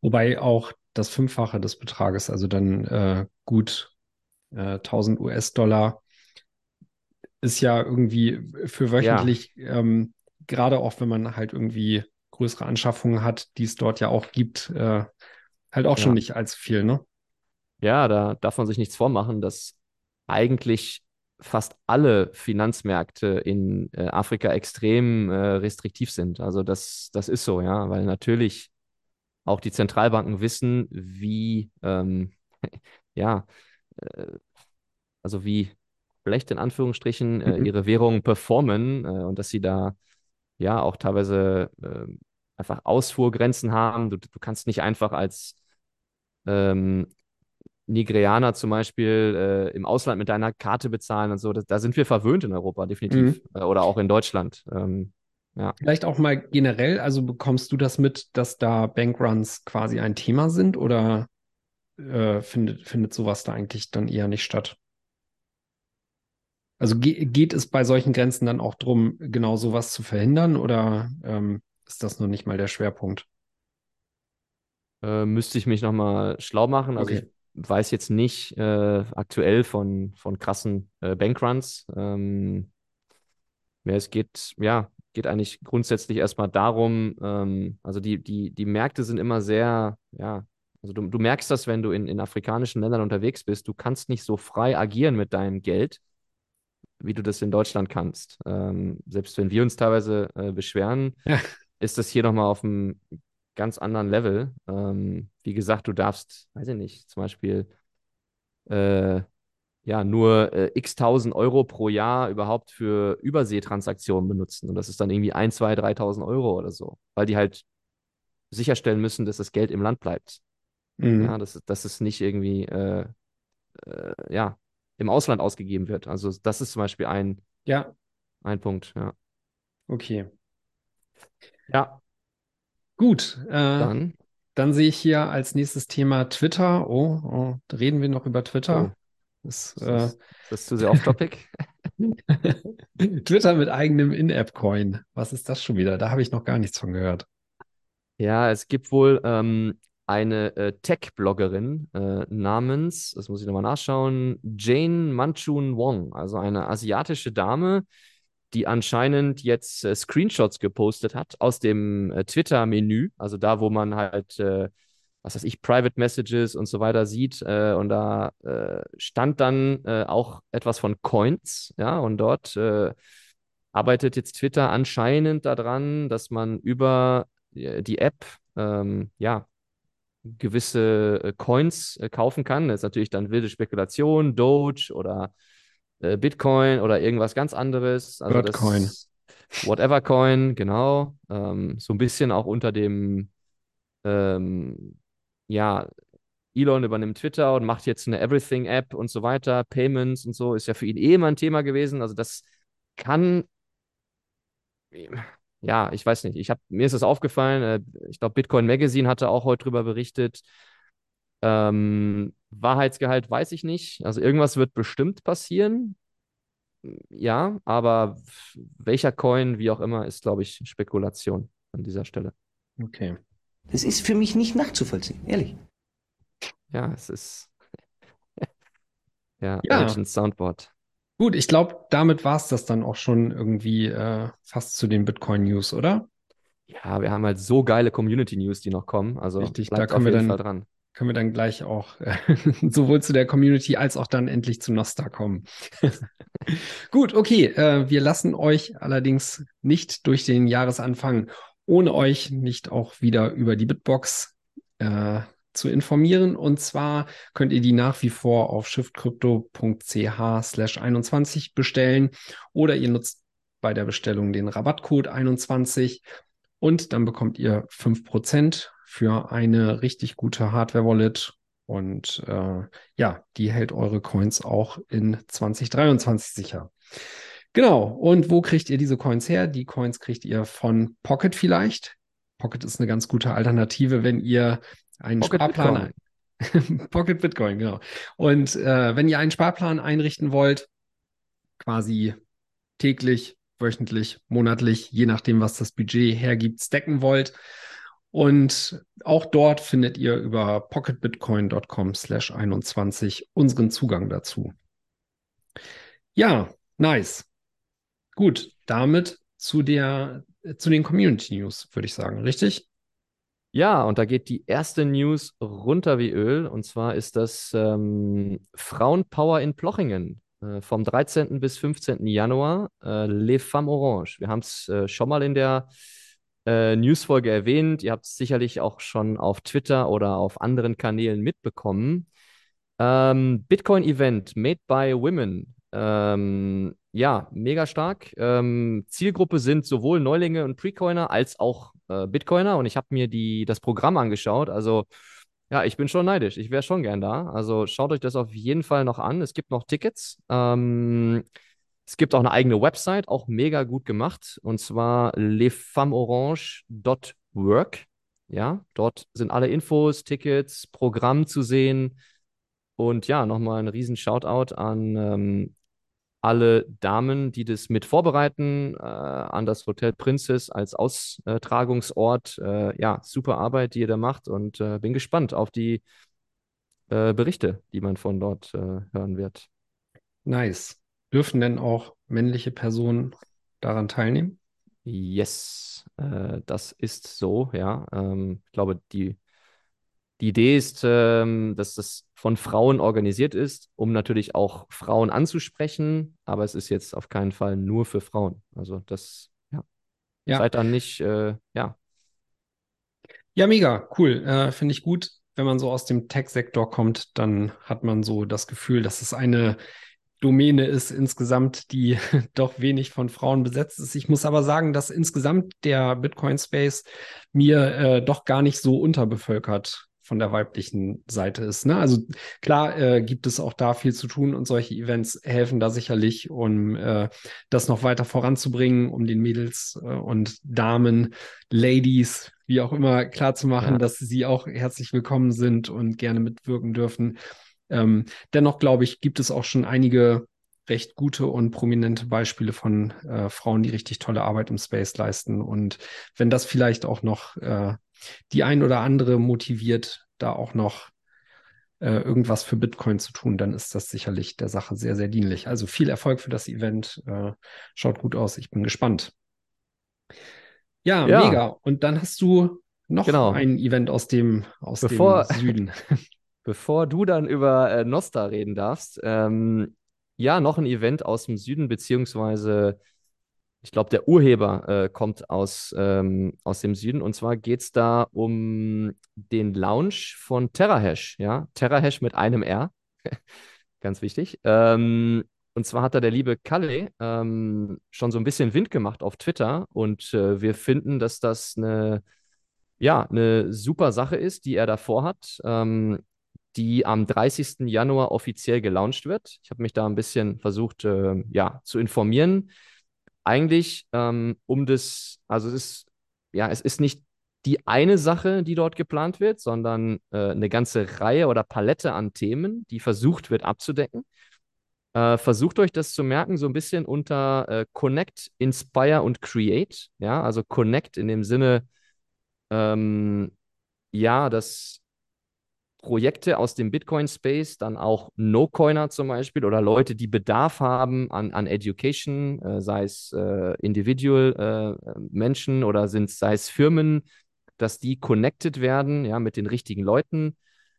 Wobei auch das Fünffache des Betrages, also dann äh, gut äh, 1000 US-Dollar, ist ja irgendwie für wöchentlich, ja. ähm, gerade auch wenn man halt irgendwie größere Anschaffungen hat, die es dort ja auch gibt, äh, halt auch ja. schon nicht allzu viel, ne? Ja, da darf man sich nichts vormachen, dass eigentlich fast alle Finanzmärkte in äh, Afrika extrem äh, restriktiv sind. Also das, das ist so, ja, weil natürlich auch die Zentralbanken wissen, wie, ähm, (laughs) ja, äh, also wie schlecht in Anführungsstrichen äh, mhm. ihre Währungen performen äh, und dass sie da ja auch teilweise ähm, einfach Ausfuhrgrenzen haben. Du, du kannst nicht einfach als ähm, Nigerianer zum Beispiel äh, im Ausland mit deiner Karte bezahlen und so. Da, da sind wir verwöhnt in Europa, definitiv. Mhm. Äh, oder auch in Deutschland. Ähm, ja. Vielleicht auch mal generell, also bekommst du das mit, dass da Bankruns quasi ein Thema sind oder äh, findet, findet sowas da eigentlich dann eher nicht statt? Also ge geht es bei solchen Grenzen dann auch darum, genau sowas zu verhindern oder ähm, ist das nur nicht mal der Schwerpunkt? Äh, müsste ich mich nochmal schlau machen. Also okay. ich weiß jetzt nicht äh, aktuell von, von krassen äh, Bankruns. Ähm, ja, es geht, ja, geht eigentlich grundsätzlich erstmal darum, ähm, also die, die, die Märkte sind immer sehr, ja, also du, du merkst das, wenn du in, in afrikanischen Ländern unterwegs bist, du kannst nicht so frei agieren mit deinem Geld, wie du das in Deutschland kannst. Ähm, selbst wenn wir uns teilweise äh, beschweren, ja. ist das hier nochmal auf einem ganz anderen Level. Ähm, wie gesagt, du darfst, weiß ich nicht, zum Beispiel äh, ja nur äh, x tausend Euro pro Jahr überhaupt für Überseetransaktionen benutzen. Und das ist dann irgendwie ein, zwei, 3.000 Euro oder so, weil die halt sicherstellen müssen, dass das Geld im Land bleibt. Mhm. Ja, dass, dass es nicht irgendwie äh, äh, ja, im Ausland ausgegeben wird. Also das ist zum Beispiel ein, ja. ein Punkt, ja. Okay. Ja, Gut, äh, dann. dann sehe ich hier als nächstes Thema Twitter. Oh, oh reden wir noch über Twitter? Oh. Das, äh, ist, das zu sehr off-topic? (laughs) (laughs) Twitter mit eigenem In-App-Coin. Was ist das schon wieder? Da habe ich noch gar nichts von gehört. Ja, es gibt wohl ähm, eine äh, Tech-Bloggerin äh, namens, das muss ich nochmal nachschauen, Jane Manchun Wong, also eine asiatische Dame, die anscheinend jetzt äh, Screenshots gepostet hat aus dem äh, Twitter-Menü, also da, wo man halt, äh, was weiß ich, Private Messages und so weiter sieht. Äh, und da äh, stand dann äh, auch etwas von Coins, ja, und dort arbeitet jetzt Twitter anscheinend daran, dass man über die App, ähm, ja, gewisse Coins kaufen kann. Das ist natürlich dann wilde Spekulation, Doge oder äh, Bitcoin oder irgendwas ganz anderes. Also Birdcoin. Whatever Coin, genau. Ähm, so ein bisschen auch unter dem, ähm, ja, Elon übernimmt Twitter und macht jetzt eine Everything-App und so weiter. Payments und so ist ja für ihn eh immer ein Thema gewesen. Also das kann, ja, ich weiß nicht. Ich hab, mir ist das aufgefallen. Äh, ich glaube, Bitcoin Magazine hatte auch heute drüber berichtet. Ähm, Wahrheitsgehalt weiß ich nicht. Also irgendwas wird bestimmt passieren. Ja, aber welcher Coin, wie auch immer, ist, glaube ich, Spekulation an dieser Stelle. Okay. Das ist für mich nicht nachzuvollziehen, ehrlich. Ja, es ist. (laughs) ja, ja. Legend Soundboard. Gut, ich glaube, damit war es das dann auch schon irgendwie äh, fast zu den Bitcoin-News, oder? Ja, wir haben halt so geile Community-News, die noch kommen. Also Richtig, da können wir dann, dran. Können wir dann gleich auch äh, (laughs) sowohl zu der Community als auch dann endlich zu Nosta kommen. (laughs) Gut, okay. Äh, wir lassen euch allerdings nicht durch den Jahresanfang ohne euch nicht auch wieder über die Bitbox äh, zu informieren. Und zwar könnt ihr die nach wie vor auf shiftcrypto.ch slash 21 bestellen oder ihr nutzt bei der Bestellung den Rabattcode 21 und dann bekommt ihr 5% für eine richtig gute Hardware-Wallet. Und äh, ja, die hält eure Coins auch in 2023 sicher. Genau. Und wo kriegt ihr diese Coins her? Die Coins kriegt ihr von Pocket vielleicht. Pocket ist eine ganz gute Alternative, wenn ihr einen Pocket Sparplan. Bitcoin. (laughs) Pocket Bitcoin, genau. Und äh, wenn ihr einen Sparplan einrichten wollt, quasi täglich, wöchentlich, monatlich, je nachdem, was das Budget hergibt, stacken wollt. Und auch dort findet ihr über pocketbitcoin.com slash 21 unseren Zugang dazu. Ja, nice. Gut, damit zu der, zu den Community News, würde ich sagen, richtig? Ja, und da geht die erste News runter wie Öl. Und zwar ist das ähm, Frauenpower in Plochingen äh, vom 13. bis 15. Januar. Äh, Les Femmes Orange. Wir haben es äh, schon mal in der äh, Newsfolge erwähnt. Ihr habt es sicherlich auch schon auf Twitter oder auf anderen Kanälen mitbekommen. Ähm, Bitcoin-Event made by women. Ähm, ja, mega stark. Ähm, Zielgruppe sind sowohl Neulinge und Precoiner als auch äh, Bitcoiner und ich habe mir die, das Programm angeschaut. Also ja, ich bin schon neidisch. Ich wäre schon gern da. Also schaut euch das auf jeden Fall noch an. Es gibt noch Tickets. Ähm, es gibt auch eine eigene Website, auch mega gut gemacht. Und zwar lesfemmesorange.work. Ja, dort sind alle Infos, Tickets, Programm zu sehen. Und ja, nochmal ein riesen Shoutout an ähm, alle Damen, die das mit vorbereiten, äh, an das Hotel Princess als Austragungsort. Äh, ja, super Arbeit, die ihr da macht und äh, bin gespannt auf die äh, Berichte, die man von dort äh, hören wird. Nice. Dürfen denn auch männliche Personen daran teilnehmen? Yes, äh, das ist so, ja. Ähm, ich glaube, die die Idee ist, ähm, dass das von Frauen organisiert ist, um natürlich auch Frauen anzusprechen, aber es ist jetzt auf keinen Fall nur für Frauen. Also das, ja. ja. Seid dann nicht, äh, ja. Ja, mega, cool. Äh, Finde ich gut. Wenn man so aus dem Tech-Sektor kommt, dann hat man so das Gefühl, dass es eine Domäne ist insgesamt, die (laughs) doch wenig von Frauen besetzt ist. Ich muss aber sagen, dass insgesamt der Bitcoin-Space mir äh, doch gar nicht so unterbevölkert von der weiblichen Seite ist. Ne? Also klar äh, gibt es auch da viel zu tun und solche Events helfen da sicherlich, um äh, das noch weiter voranzubringen, um den Mädels äh, und Damen, Ladies, wie auch immer, klarzumachen, ja. dass sie auch herzlich willkommen sind und gerne mitwirken dürfen. Ähm, dennoch glaube ich, gibt es auch schon einige recht gute und prominente Beispiele von äh, Frauen, die richtig tolle Arbeit im Space leisten. Und wenn das vielleicht auch noch äh, die ein oder andere motiviert, da auch noch äh, irgendwas für Bitcoin zu tun, dann ist das sicherlich der Sache sehr, sehr dienlich. Also viel Erfolg für das Event. Äh, schaut gut aus. Ich bin gespannt. Ja, ja, mega. Und dann hast du noch genau. ein Event aus dem, aus bevor, dem Süden. (laughs) Bevor du dann über äh, Nosta reden darfst, ähm, ja, noch ein Event aus dem Süden, beziehungsweise ich glaube, der Urheber äh, kommt aus, ähm, aus dem Süden. Und zwar geht es da um den Launch von TerraHash. Ja? TerraHash mit einem R. (laughs) Ganz wichtig. Ähm, und zwar hat da der liebe Kalle ähm, schon so ein bisschen Wind gemacht auf Twitter und äh, wir finden, dass das eine, ja, eine super Sache ist, die er da vorhat, ähm, die am 30. Januar offiziell gelauncht wird. Ich habe mich da ein bisschen versucht, äh, ja, zu informieren. Eigentlich ähm, um das, also es ist, ja, es ist nicht die eine Sache, die dort geplant wird, sondern äh, eine ganze Reihe oder Palette an Themen, die versucht wird abzudecken. Äh, versucht euch das zu merken, so ein bisschen unter äh, Connect, Inspire und Create. Ja, also Connect in dem Sinne, ähm, ja, dass Projekte aus dem Bitcoin-Space, dann auch No-Coiner zum Beispiel oder Leute, die Bedarf haben an, an Education, äh, sei es äh, Individual äh, Menschen oder sind, sei es Firmen, dass die connected werden, ja, mit den richtigen Leuten.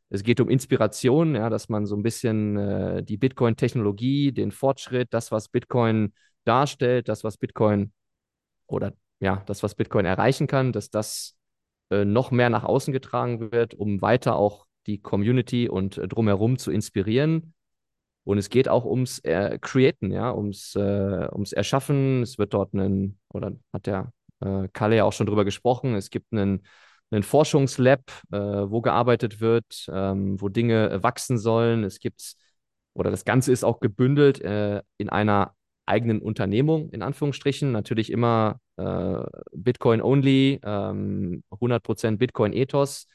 Es geht um Inspiration, ja, dass man so ein bisschen äh, die Bitcoin-Technologie, den Fortschritt, das, was Bitcoin darstellt, das, was Bitcoin oder ja, das, was Bitcoin erreichen kann, dass das äh, noch mehr nach außen getragen wird, um weiter auch die Community und äh, drumherum zu inspirieren. Und es geht auch ums äh, Createn, ja, ums, äh, ums Erschaffen. Es wird dort einen, oder hat der äh, Kalle ja auch schon drüber gesprochen. Es gibt einen, einen Forschungslab, äh, wo gearbeitet wird, ähm, wo Dinge äh, wachsen sollen. Es gibt, oder das Ganze ist auch gebündelt äh, in einer eigenen Unternehmung, in Anführungsstrichen. Natürlich immer Bitcoin-only, ähm, 100% Bitcoin-Ethos.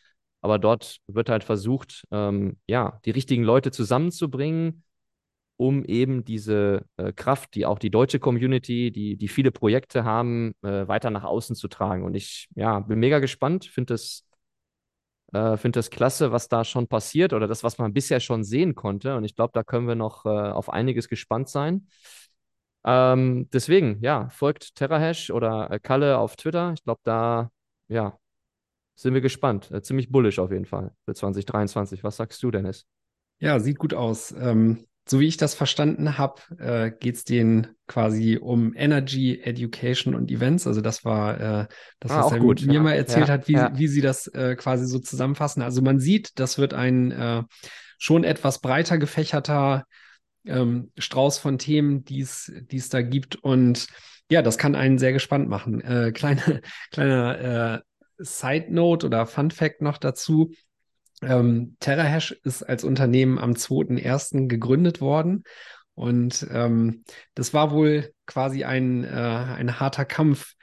Aber dort wird halt versucht, ähm, ja, die richtigen Leute zusammenzubringen, um eben diese äh, Kraft, die auch die deutsche Community, die, die viele Projekte haben, äh, weiter nach außen zu tragen. Und ich ja, bin mega gespannt, finde das, äh, find das klasse, was da schon passiert oder das, was man bisher schon sehen konnte. Und ich glaube, da können wir noch äh, auf einiges gespannt sein. Ähm, deswegen, ja, folgt TerraHash oder äh, Kalle auf Twitter. Ich glaube, da, ja, sind wir gespannt. Äh, ziemlich bullisch auf jeden Fall für 2023. Was sagst du, Dennis? Ja, sieht gut aus. Ähm, so wie ich das verstanden habe, äh, geht es denen quasi um Energy, Education und Events. Also das war äh, das, ah, was er gut, mir ja. mal erzählt ja, hat, wie, ja. wie sie das äh, quasi so zusammenfassen. Also man sieht, das wird ein äh, schon etwas breiter gefächerter ähm, Strauß von Themen, die es da gibt. Und ja, das kann einen sehr gespannt machen. Äh, kleine, (laughs) kleiner äh, Side Note oder Fun Fact noch dazu. Ähm, TerraHash ist als Unternehmen am 2.1. gegründet worden. Und ähm, das war wohl quasi ein, äh, ein harter Kampf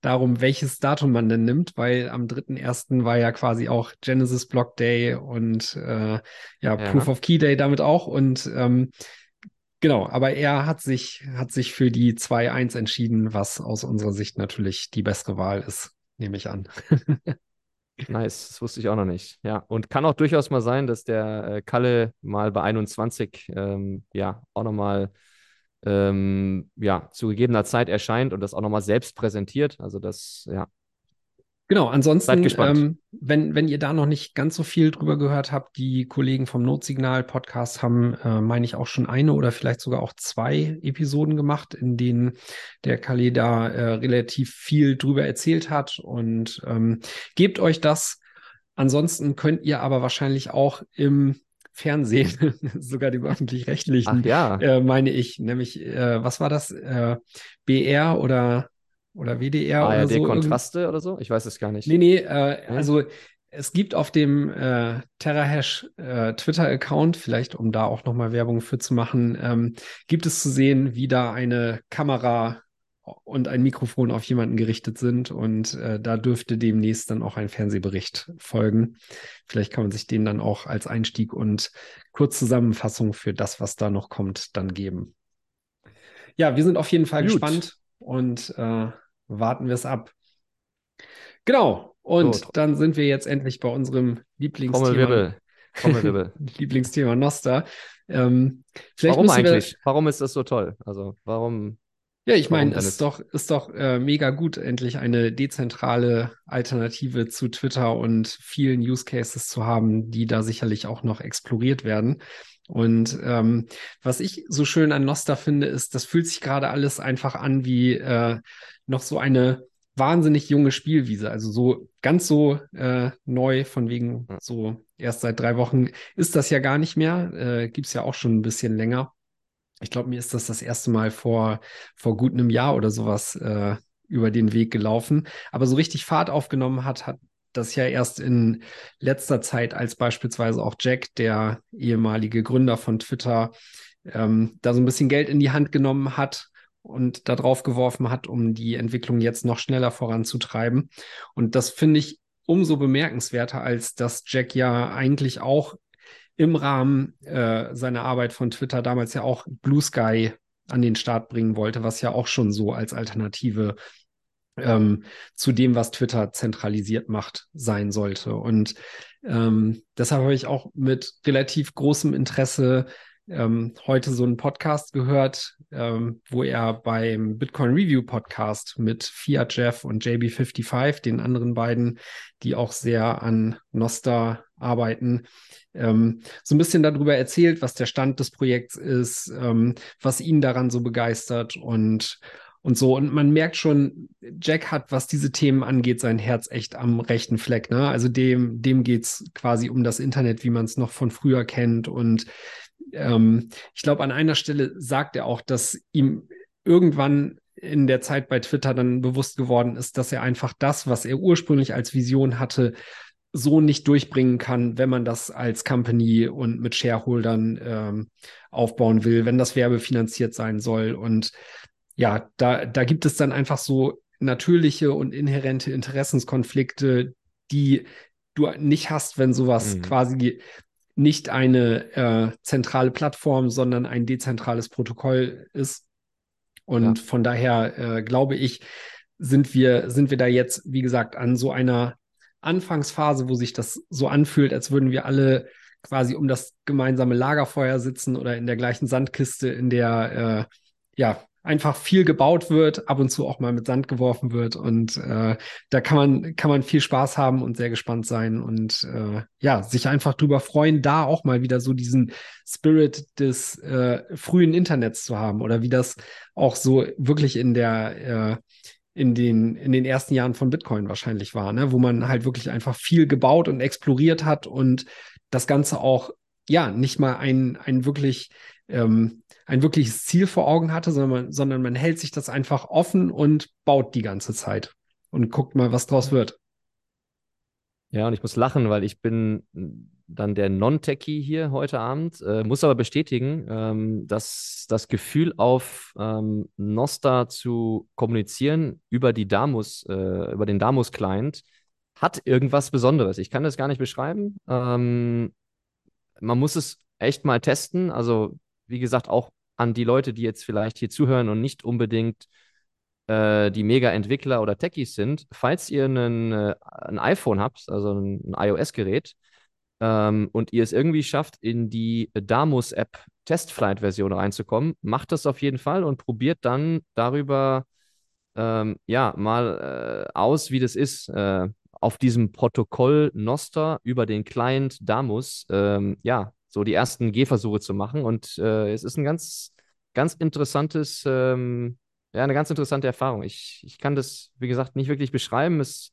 darum, welches Datum man denn nimmt, weil am 3.1. war ja quasi auch Genesis Block Day und äh, ja, ja, Proof of Key Day damit auch. Und ähm, genau, aber er hat sich, hat sich für die 2.1 entschieden, was aus unserer Sicht natürlich die bessere Wahl ist, nehme ich an. (laughs) Nice, das wusste ich auch noch nicht. Ja, und kann auch durchaus mal sein, dass der äh, Kalle mal bei 21 ähm, ja auch nochmal ähm, ja, zu gegebener Zeit erscheint und das auch nochmal selbst präsentiert. Also das, ja, Genau, ansonsten, ähm, wenn, wenn ihr da noch nicht ganz so viel drüber gehört habt, die Kollegen vom Notsignal-Podcast haben, äh, meine ich, auch schon eine oder vielleicht sogar auch zwei Episoden gemacht, in denen der Kali da äh, relativ viel drüber erzählt hat. Und ähm, gebt euch das. Ansonsten könnt ihr aber wahrscheinlich auch im Fernsehen, (laughs) sogar dem öffentlich-rechtlichen, ja. äh, meine ich, nämlich, äh, was war das? Äh, BR oder oder WDR ARD oder so. Kontraste oder so? Ich weiß es gar nicht. Nee, nee, äh, also es gibt auf dem äh, TerraHash äh, Twitter-Account, vielleicht um da auch nochmal Werbung für zu machen, ähm, gibt es zu sehen, wie da eine Kamera und ein Mikrofon auf jemanden gerichtet sind und äh, da dürfte demnächst dann auch ein Fernsehbericht folgen. Vielleicht kann man sich den dann auch als Einstieg und Kurzzusammenfassung für das, was da noch kommt, dann geben. Ja, wir sind auf jeden Fall Gut. gespannt und äh, warten wir es ab. Genau. Und so, dann sind wir jetzt endlich bei unserem Lieblingsthema. (laughs) Lieblingsthema Noster. Ähm, warum eigentlich? Wir... Warum ist das so toll? Also warum? Ja, ich meine, es ist doch, ist doch äh, mega gut, endlich eine dezentrale Alternative zu Twitter und vielen Use Cases zu haben, die da sicherlich auch noch exploriert werden. Und ähm, was ich so schön an Noster finde, ist, das fühlt sich gerade alles einfach an wie äh, noch so eine wahnsinnig junge Spielwiese. Also so ganz so äh, neu, von wegen so erst seit drei Wochen ist das ja gar nicht mehr. Äh, Gibt es ja auch schon ein bisschen länger. ich glaube, mir ist das das erste Mal vor, vor gut einem Jahr oder sowas äh, über den Weg gelaufen. Aber so richtig Fahrt aufgenommen hat, hat das ja erst in letzter Zeit, als beispielsweise auch Jack, der ehemalige Gründer von Twitter, ähm, da so ein bisschen Geld in die Hand genommen hat und da drauf geworfen hat, um die Entwicklung jetzt noch schneller voranzutreiben. Und das finde ich umso bemerkenswerter, als dass Jack ja eigentlich auch im Rahmen äh, seiner Arbeit von Twitter damals ja auch Blue Sky an den Start bringen wollte, was ja auch schon so als Alternative ähm, zu dem, was Twitter zentralisiert macht, sein sollte. Und ähm, deshalb habe ich auch mit relativ großem Interesse ähm, heute so einen Podcast gehört, ähm, wo er beim Bitcoin Review Podcast mit Fiat Jeff und JB55, den anderen beiden, die auch sehr an Nosta arbeiten, ähm, so ein bisschen darüber erzählt, was der Stand des Projekts ist, ähm, was ihn daran so begeistert und und so. Und man merkt schon, Jack hat, was diese Themen angeht, sein Herz echt am rechten Fleck. Ne? Also dem, dem geht's quasi um das Internet, wie man es noch von früher kennt. Und ähm, ich glaube, an einer Stelle sagt er auch, dass ihm irgendwann in der Zeit bei Twitter dann bewusst geworden ist, dass er einfach das, was er ursprünglich als Vision hatte, so nicht durchbringen kann, wenn man das als Company und mit Shareholdern ähm, aufbauen will, wenn das werbefinanziert sein soll. Und ja, da, da gibt es dann einfach so natürliche und inhärente Interessenskonflikte, die du nicht hast, wenn sowas mhm. quasi nicht eine äh, zentrale Plattform, sondern ein dezentrales Protokoll ist. Und ja. von daher äh, glaube ich, sind wir, sind wir da jetzt, wie gesagt, an so einer Anfangsphase, wo sich das so anfühlt, als würden wir alle quasi um das gemeinsame Lagerfeuer sitzen oder in der gleichen Sandkiste, in der äh, ja einfach viel gebaut wird, ab und zu auch mal mit Sand geworfen wird und äh, da kann man kann man viel Spaß haben und sehr gespannt sein und äh, ja sich einfach drüber freuen, da auch mal wieder so diesen Spirit des äh, frühen Internets zu haben oder wie das auch so wirklich in der äh, in den, in den ersten Jahren von Bitcoin wahrscheinlich war, ne? wo man halt wirklich einfach viel gebaut und exploriert hat und das Ganze auch, ja, nicht mal ein, ein wirklich, ähm, ein wirkliches Ziel vor Augen hatte, sondern man, sondern man hält sich das einfach offen und baut die ganze Zeit und guckt mal, was draus wird. Ja, und ich muss lachen, weil ich bin dann der Non-Techie hier heute Abend, äh, muss aber bestätigen, ähm, dass das Gefühl auf ähm, Nosta zu kommunizieren über die Damus, äh, über den Damus-Client hat irgendwas Besonderes. Ich kann das gar nicht beschreiben. Ähm, man muss es echt mal testen. Also, wie gesagt, auch an die Leute, die jetzt vielleicht hier zuhören und nicht unbedingt äh, die Mega-Entwickler oder Techies sind, falls ihr einen, äh, ein iPhone habt, also ein, ein iOS-Gerät, ähm, und ihr es irgendwie schafft, in die Damus-App Testflight-Version reinzukommen, macht das auf jeden Fall und probiert dann darüber ähm, ja mal äh, aus, wie das ist, äh, auf diesem Protokoll Noster über den Client Damus, ähm, ja, so die ersten Gehversuche zu machen. Und äh, es ist ein ganz, ganz interessantes, ähm, ja, eine ganz interessante Erfahrung. Ich, ich kann das, wie gesagt, nicht wirklich beschreiben. Es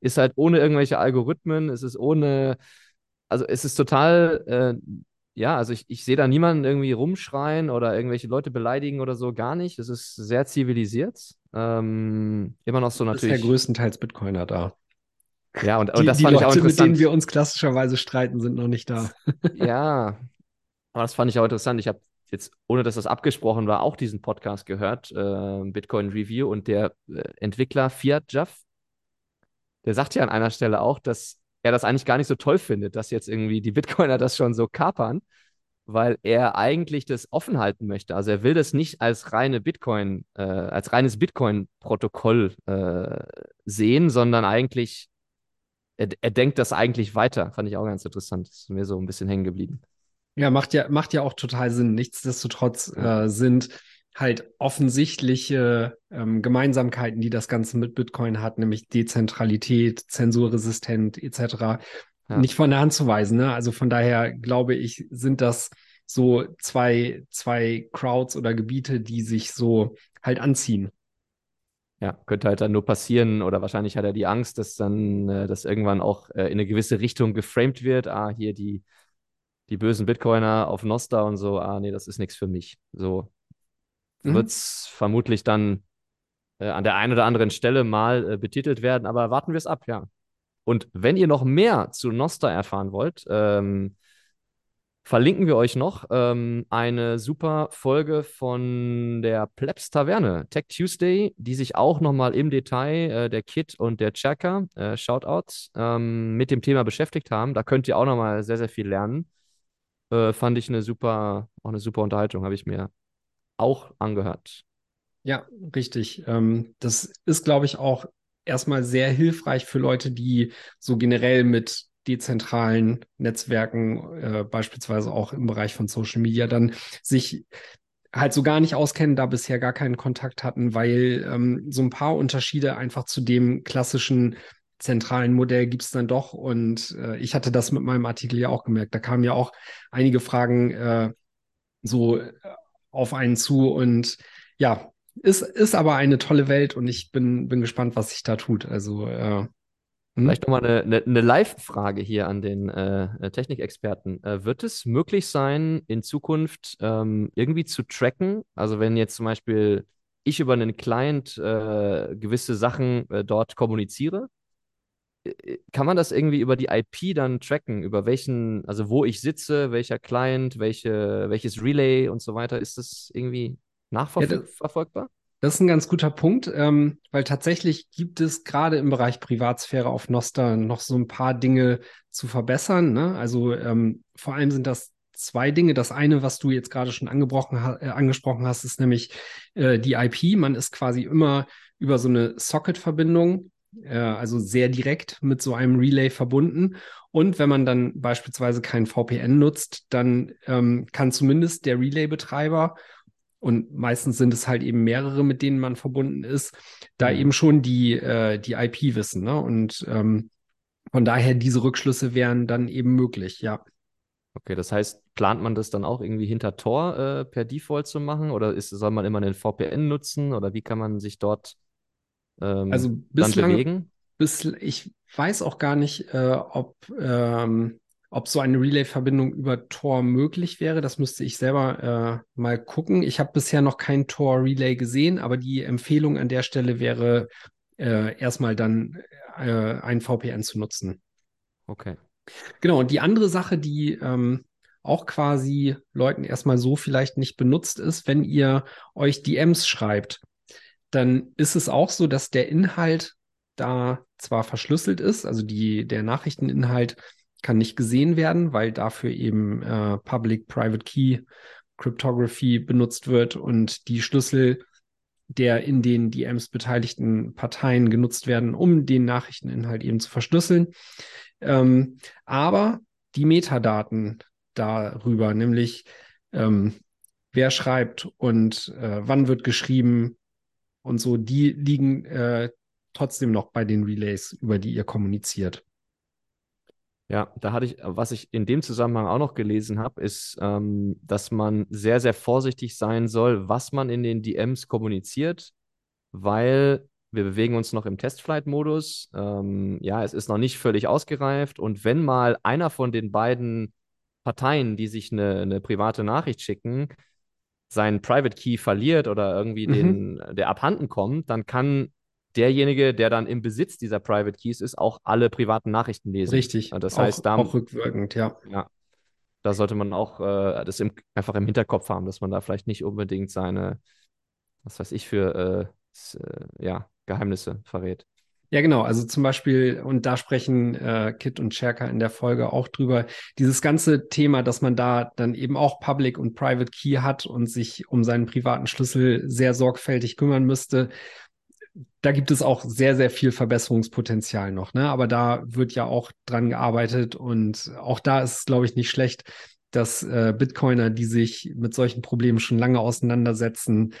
ist halt ohne irgendwelche Algorithmen, es ist ohne also es ist total, äh, ja, also ich, ich sehe da niemanden irgendwie rumschreien oder irgendwelche Leute beleidigen oder so, gar nicht. Es ist sehr zivilisiert. Ähm, immer noch so natürlich. Ist ja größtenteils Bitcoiner da. Ja, und, und die, das fand Leute, ich auch interessant. Mit denen wir uns klassischerweise streiten, sind noch nicht da. (laughs) ja, aber das fand ich auch interessant. Ich habe jetzt, ohne dass das abgesprochen war, auch diesen Podcast gehört, äh, Bitcoin Review, und der äh, Entwickler Fiat Jaff, der sagt ja an einer Stelle auch, dass er das eigentlich gar nicht so toll findet, dass jetzt irgendwie die Bitcoiner das schon so kapern, weil er eigentlich das offen halten möchte. Also er will das nicht als reine Bitcoin, äh, als reines Bitcoin-Protokoll äh, sehen, sondern eigentlich, er, er denkt das eigentlich weiter. Fand ich auch ganz interessant. Ist mir so ein bisschen hängen geblieben. Ja, macht ja, macht ja auch total Sinn. Nichtsdestotrotz äh, sind halt offensichtliche ähm, Gemeinsamkeiten, die das Ganze mit Bitcoin hat, nämlich Dezentralität, zensurresistent etc., ja. nicht von der Hand zu weisen. Ne? Also von daher glaube ich, sind das so zwei, zwei Crowds oder Gebiete, die sich so halt anziehen. Ja, könnte halt dann nur passieren oder wahrscheinlich hat er die Angst, dass dann äh, das irgendwann auch äh, in eine gewisse Richtung geframed wird. Ah, hier die die bösen Bitcoiner auf Nostar und so, ah nee, das ist nichts für mich. So mhm. wird es vermutlich dann äh, an der einen oder anderen Stelle mal äh, betitelt werden, aber warten wir es ab, ja. Und wenn ihr noch mehr zu Nostar erfahren wollt, ähm, verlinken wir euch noch ähm, eine super Folge von der Plebs Taverne, Tech Tuesday, die sich auch nochmal im Detail, äh, der Kit und der Checker, äh, Shoutouts, ähm, mit dem Thema beschäftigt haben. Da könnt ihr auch nochmal sehr, sehr viel lernen. Äh, fand ich eine super, auch eine super Unterhaltung, habe ich mir auch angehört. Ja, richtig. Ähm, das ist, glaube ich, auch erstmal sehr hilfreich für Leute, die so generell mit dezentralen Netzwerken, äh, beispielsweise auch im Bereich von Social Media, dann sich halt so gar nicht auskennen, da bisher gar keinen Kontakt hatten, weil ähm, so ein paar Unterschiede einfach zu dem klassischen zentralen Modell gibt es dann doch. Und äh, ich hatte das mit meinem Artikel ja auch gemerkt. Da kamen ja auch einige Fragen äh, so äh, auf einen zu. Und ja, ist, ist aber eine tolle Welt und ich bin, bin gespannt, was sich da tut. Also äh, hm? Vielleicht nochmal eine, eine, eine Live-Frage hier an den äh, äh, Technikexperten. Äh, wird es möglich sein, in Zukunft ähm, irgendwie zu tracken? Also wenn jetzt zum Beispiel ich über einen Client äh, gewisse Sachen äh, dort kommuniziere, äh, kann man das irgendwie über die IP dann tracken? Über welchen, also wo ich sitze, welcher Client, welche, welches Relay und so weiter? Ist das irgendwie nachverfolgbar? Ja, das ist ein ganz guter Punkt, ähm, weil tatsächlich gibt es gerade im Bereich Privatsphäre auf Noster noch so ein paar Dinge zu verbessern. Ne? Also ähm, vor allem sind das zwei Dinge. Das eine, was du jetzt gerade schon angebrochen, äh, angesprochen hast, ist nämlich äh, die IP. Man ist quasi immer über so eine Socket-Verbindung, äh, also sehr direkt mit so einem Relay verbunden. Und wenn man dann beispielsweise kein VPN nutzt, dann ähm, kann zumindest der Relay-Betreiber und meistens sind es halt eben mehrere, mit denen man verbunden ist, da mhm. eben schon die, äh, die IP wissen. Ne? Und ähm, von daher diese Rückschlüsse wären dann eben möglich, ja. Okay, das heißt, plant man das dann auch irgendwie hinter Tor äh, per Default zu machen oder ist, soll man immer einen VPN nutzen oder wie kann man sich dort ähm, also bislang, dann bewegen? Bis, ich weiß auch gar nicht, äh, ob ähm, ob so eine Relay-Verbindung über Tor möglich wäre, das müsste ich selber äh, mal gucken. Ich habe bisher noch kein Tor-Relay gesehen, aber die Empfehlung an der Stelle wäre, äh, erstmal dann äh, ein VPN zu nutzen. Okay. Genau, und die andere Sache, die ähm, auch quasi Leuten erstmal so vielleicht nicht benutzt ist, wenn ihr euch DMs schreibt, dann ist es auch so, dass der Inhalt da zwar verschlüsselt ist, also die, der Nachrichteninhalt kann nicht gesehen werden, weil dafür eben äh, Public-Private Key Cryptography benutzt wird und die Schlüssel der in den DMs beteiligten Parteien genutzt werden, um den Nachrichteninhalt eben zu verschlüsseln. Ähm, aber die Metadaten darüber, nämlich ähm, wer schreibt und äh, wann wird geschrieben und so, die liegen äh, trotzdem noch bei den Relays, über die ihr kommuniziert. Ja, da hatte ich, was ich in dem Zusammenhang auch noch gelesen habe, ist, ähm, dass man sehr, sehr vorsichtig sein soll, was man in den DMs kommuniziert, weil wir bewegen uns noch im Testflight-Modus. Ähm, ja, es ist noch nicht völlig ausgereift und wenn mal einer von den beiden Parteien, die sich eine, eine private Nachricht schicken, seinen Private Key verliert oder irgendwie mhm. den, der abhanden kommt, dann kann derjenige, der dann im Besitz dieser Private Keys ist, auch alle privaten Nachrichten lesen. Richtig. Das auch, heißt, da, auch rückwirkend, ja. Ja. Da sollte man auch äh, das im, einfach im Hinterkopf haben, dass man da vielleicht nicht unbedingt seine, was weiß ich, für äh, äh, ja, Geheimnisse verrät. Ja, genau. Also zum Beispiel, und da sprechen äh, Kit und Cherka in der Folge auch drüber, dieses ganze Thema, dass man da dann eben auch Public und Private Key hat und sich um seinen privaten Schlüssel sehr sorgfältig kümmern müsste da gibt es auch sehr, sehr viel Verbesserungspotenzial noch. Ne? Aber da wird ja auch dran gearbeitet und auch da ist es, glaube ich, nicht schlecht, dass äh, Bitcoiner, die sich mit solchen Problemen schon lange auseinandersetzen,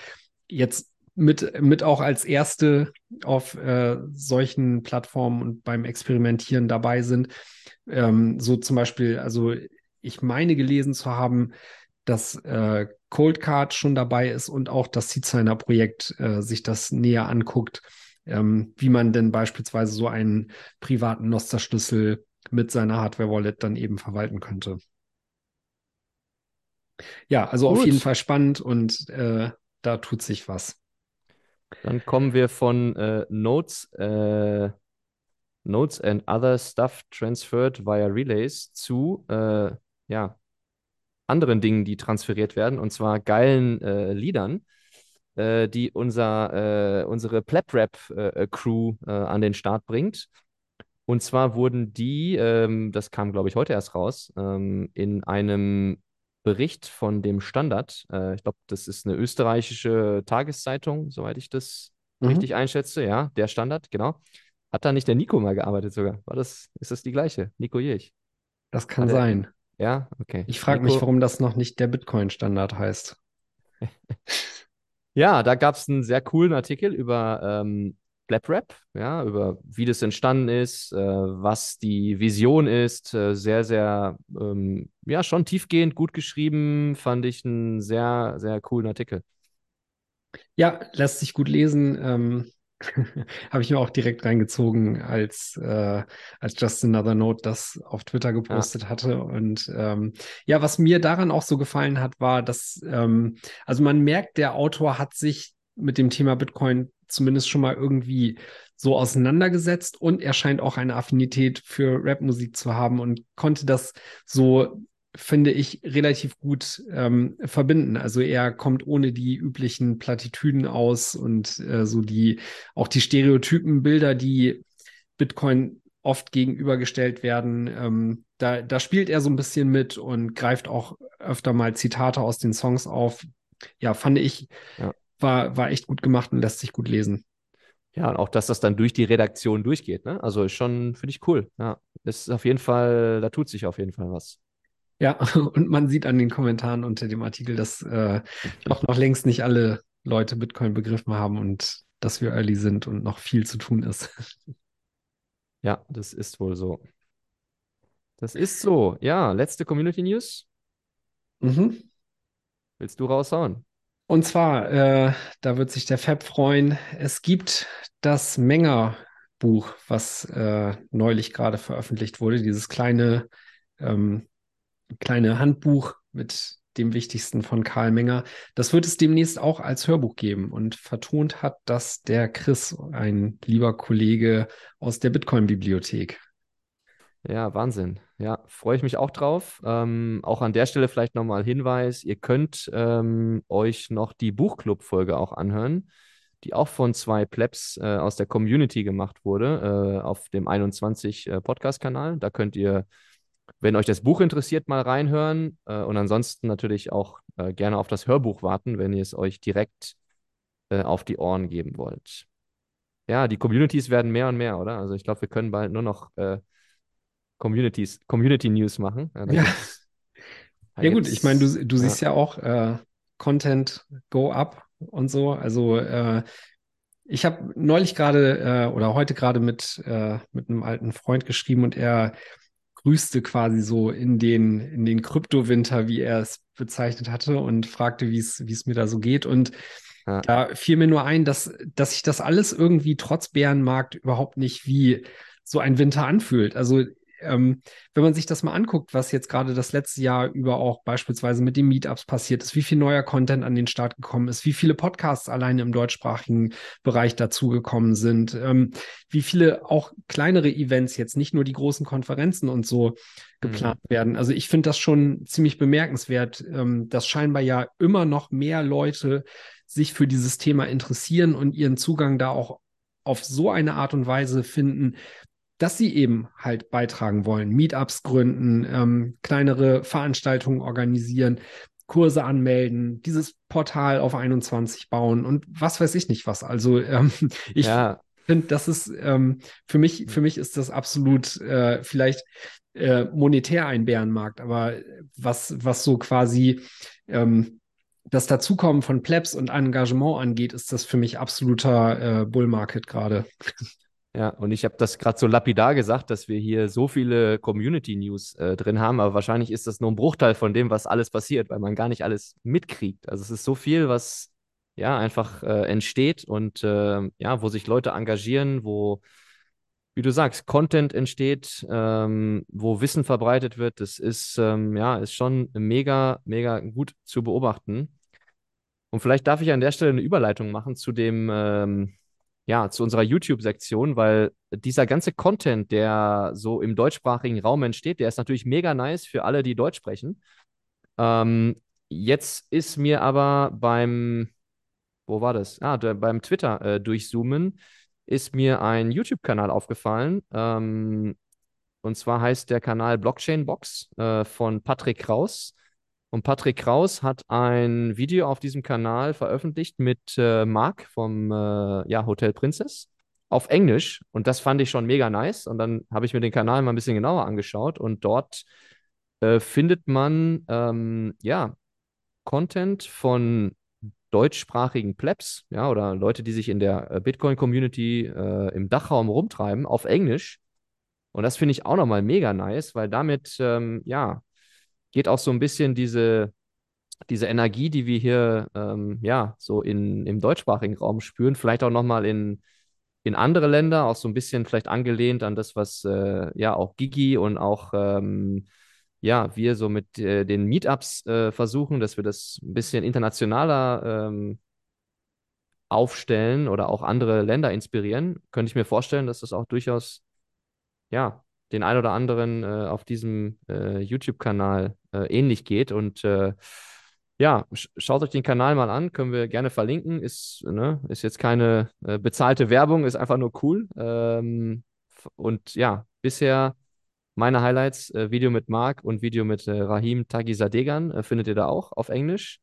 jetzt mit, mit auch als Erste auf äh, solchen Plattformen und beim Experimentieren dabei sind. Ähm, so zum Beispiel, also ich meine gelesen zu haben, dass äh, Cold Card schon dabei ist und auch das Seedsigner Projekt äh, sich das näher anguckt, ähm, wie man denn beispielsweise so einen privaten Noster-Schlüssel mit seiner Hardware-Wallet dann eben verwalten könnte. Ja, also Gut. auf jeden Fall spannend und äh, da tut sich was. Dann kommen wir von äh, Notes, äh, Notes and other stuff transferred via Relays zu äh, ja, anderen Dingen, die transferiert werden, und zwar geilen äh, Liedern, äh, die unser, unsere Plap-Rap-Crew an den Start bringt. Und zwar wurden die, ähm, das kam, glaube ich, heute erst raus, ähm, in einem Bericht von dem Standard, äh, ich glaube, das ist eine österreichische Tageszeitung, soweit ich das mhm. richtig einschätze, ja, der Standard, genau. Hat da nicht der Nico mal gearbeitet sogar? War das, ist das die gleiche? Nico Jirch? Das kann Hat sein. Ja, okay. Ich frage mich, warum das noch nicht der Bitcoin-Standard heißt. (laughs) ja, da gab es einen sehr coolen Artikel über ähm, Blab Rap, ja, über wie das entstanden ist, äh, was die Vision ist. Äh, sehr, sehr, ähm, ja, schon tiefgehend, gut geschrieben, fand ich einen sehr, sehr coolen Artikel. Ja, lässt sich gut lesen. Ähm, (laughs) Habe ich mir auch direkt reingezogen, als, äh, als Just Another Note das auf Twitter gepostet ja. hatte. Und ähm, ja, was mir daran auch so gefallen hat, war, dass, ähm, also man merkt, der Autor hat sich mit dem Thema Bitcoin zumindest schon mal irgendwie so auseinandergesetzt und er scheint auch eine Affinität für Rapmusik zu haben und konnte das so, finde ich, relativ gut ähm, verbinden. Also er kommt ohne die üblichen Plattitüden aus und äh, so die, auch die Stereotypenbilder, die Bitcoin oft gegenübergestellt werden. Ähm, da, da spielt er so ein bisschen mit und greift auch öfter mal Zitate aus den Songs auf. Ja, fand ich, ja war, war echt gut gemacht und lässt sich gut lesen. Ja, und auch, dass das dann durch die Redaktion durchgeht, ne? Also ist schon, finde ich cool. Ja, ist auf jeden Fall, da tut sich auf jeden Fall was. Ja, (laughs) und man sieht an den Kommentaren unter dem Artikel, dass äh, auch noch längst nicht alle Leute Bitcoin begriffen haben und dass wir early sind und noch viel zu tun ist. (laughs) Ja, das ist wohl so. Das ist so. Ja, letzte Community News. Mhm. Willst du raushauen? Und zwar, äh, da wird sich der Fab freuen. Es gibt das Menger-Buch, was äh, neulich gerade veröffentlicht wurde. Dieses kleine, ähm, kleine Handbuch mit dem wichtigsten von Karl Menger. Das wird es demnächst auch als Hörbuch geben. Und vertont hat das der Chris, ein lieber Kollege aus der Bitcoin-Bibliothek. Ja, Wahnsinn. Ja, freue ich mich auch drauf. Ähm, auch an der Stelle vielleicht nochmal Hinweis, ihr könnt ähm, euch noch die Buchclub-Folge auch anhören, die auch von zwei Plebs äh, aus der Community gemacht wurde, äh, auf dem 21 äh. Da könnt ihr, wenn euch das Buch interessiert, mal reinhören äh, und ansonsten natürlich auch äh, gerne auf das Hörbuch warten, wenn ihr es euch direkt äh, auf die Ohren geben wollt. Ja, die Communities werden mehr und mehr, oder? Also ich glaube, wir können bald nur noch Communities, Community News machen. Ja, ja. ja gut, ich meine, du, du ja. siehst ja auch äh, Content go up und so. Also äh, ich habe neulich gerade äh, oder heute gerade mit, äh, mit einem alten Freund geschrieben und er grüßte quasi so in den, in den Kryptowinter, wie er es bezeichnet hatte und fragte, wie es, mir da so geht. Und ja. da fiel mir nur ein, dass, dass sich das alles irgendwie trotz Bärenmarkt überhaupt nicht wie so ein Winter anfühlt. Also ähm, wenn man sich das mal anguckt, was jetzt gerade das letzte Jahr über auch beispielsweise mit den Meetups passiert ist, wie viel neuer Content an den Start gekommen ist, wie viele Podcasts alleine im deutschsprachigen Bereich dazugekommen sind, ähm, wie viele auch kleinere Events jetzt, nicht nur die großen Konferenzen und so geplant mhm. werden. Also ich finde das schon ziemlich bemerkenswert, ähm, dass scheinbar ja immer noch mehr Leute sich für dieses Thema interessieren und ihren Zugang da auch auf so eine Art und Weise finden, dass sie eben halt beitragen wollen, Meetups gründen, ähm, kleinere Veranstaltungen organisieren, Kurse anmelden, dieses Portal auf 21 bauen und was weiß ich nicht was. Also ähm, (laughs) ich ja. finde, das ist ähm, für mich, für mich ist das absolut äh, vielleicht äh, monetär ein Bärenmarkt, aber was, was so quasi ähm, das Dazukommen von Plebs und Engagement angeht, ist das für mich absoluter äh, Bullmarket gerade. (laughs) Ja, und ich habe das gerade so lapidar gesagt, dass wir hier so viele Community-News äh, drin haben, aber wahrscheinlich ist das nur ein Bruchteil von dem, was alles passiert, weil man gar nicht alles mitkriegt. Also es ist so viel, was ja einfach äh, entsteht und äh, ja, wo sich Leute engagieren, wo wie du sagst, Content entsteht, ähm, wo Wissen verbreitet wird. Das ist, ähm, ja, ist schon mega, mega gut zu beobachten. Und vielleicht darf ich an der Stelle eine Überleitung machen zu dem, ähm, ja, zu unserer YouTube-Sektion, weil dieser ganze Content, der so im deutschsprachigen Raum entsteht, der ist natürlich mega nice für alle, die Deutsch sprechen. Ähm, jetzt ist mir aber beim, wo war das? Ah, beim Twitter äh, durchzoomen ist mir ein YouTube-Kanal aufgefallen. Ähm, und zwar heißt der Kanal Blockchain Box äh, von Patrick Kraus. Und Patrick Kraus hat ein Video auf diesem Kanal veröffentlicht mit äh, Marc vom äh, ja, Hotel Princess auf Englisch. Und das fand ich schon mega nice. Und dann habe ich mir den Kanal mal ein bisschen genauer angeschaut. Und dort äh, findet man ähm, ja Content von deutschsprachigen Plebs, ja, oder Leute, die sich in der äh, Bitcoin-Community äh, im Dachraum rumtreiben, auf Englisch. Und das finde ich auch nochmal mega nice, weil damit, ähm, ja, geht auch so ein bisschen diese, diese Energie, die wir hier, ähm, ja, so in, im deutschsprachigen Raum spüren, vielleicht auch nochmal in, in andere Länder, auch so ein bisschen vielleicht angelehnt an das, was, äh, ja, auch Gigi und auch, ähm, ja, wir so mit äh, den Meetups äh, versuchen, dass wir das ein bisschen internationaler ähm, aufstellen oder auch andere Länder inspirieren, könnte ich mir vorstellen, dass das auch durchaus, ja, den ein oder anderen äh, auf diesem äh, YouTube-Kanal äh, ähnlich geht. Und äh, ja, sch schaut euch den Kanal mal an, können wir gerne verlinken. Ist, ne, ist jetzt keine bezahlte Werbung, ist einfach nur cool. Ähm, und ja, bisher meine Highlights, äh, Video mit Marc und Video mit äh, Rahim Tagisadegan äh, findet ihr da auch auf Englisch.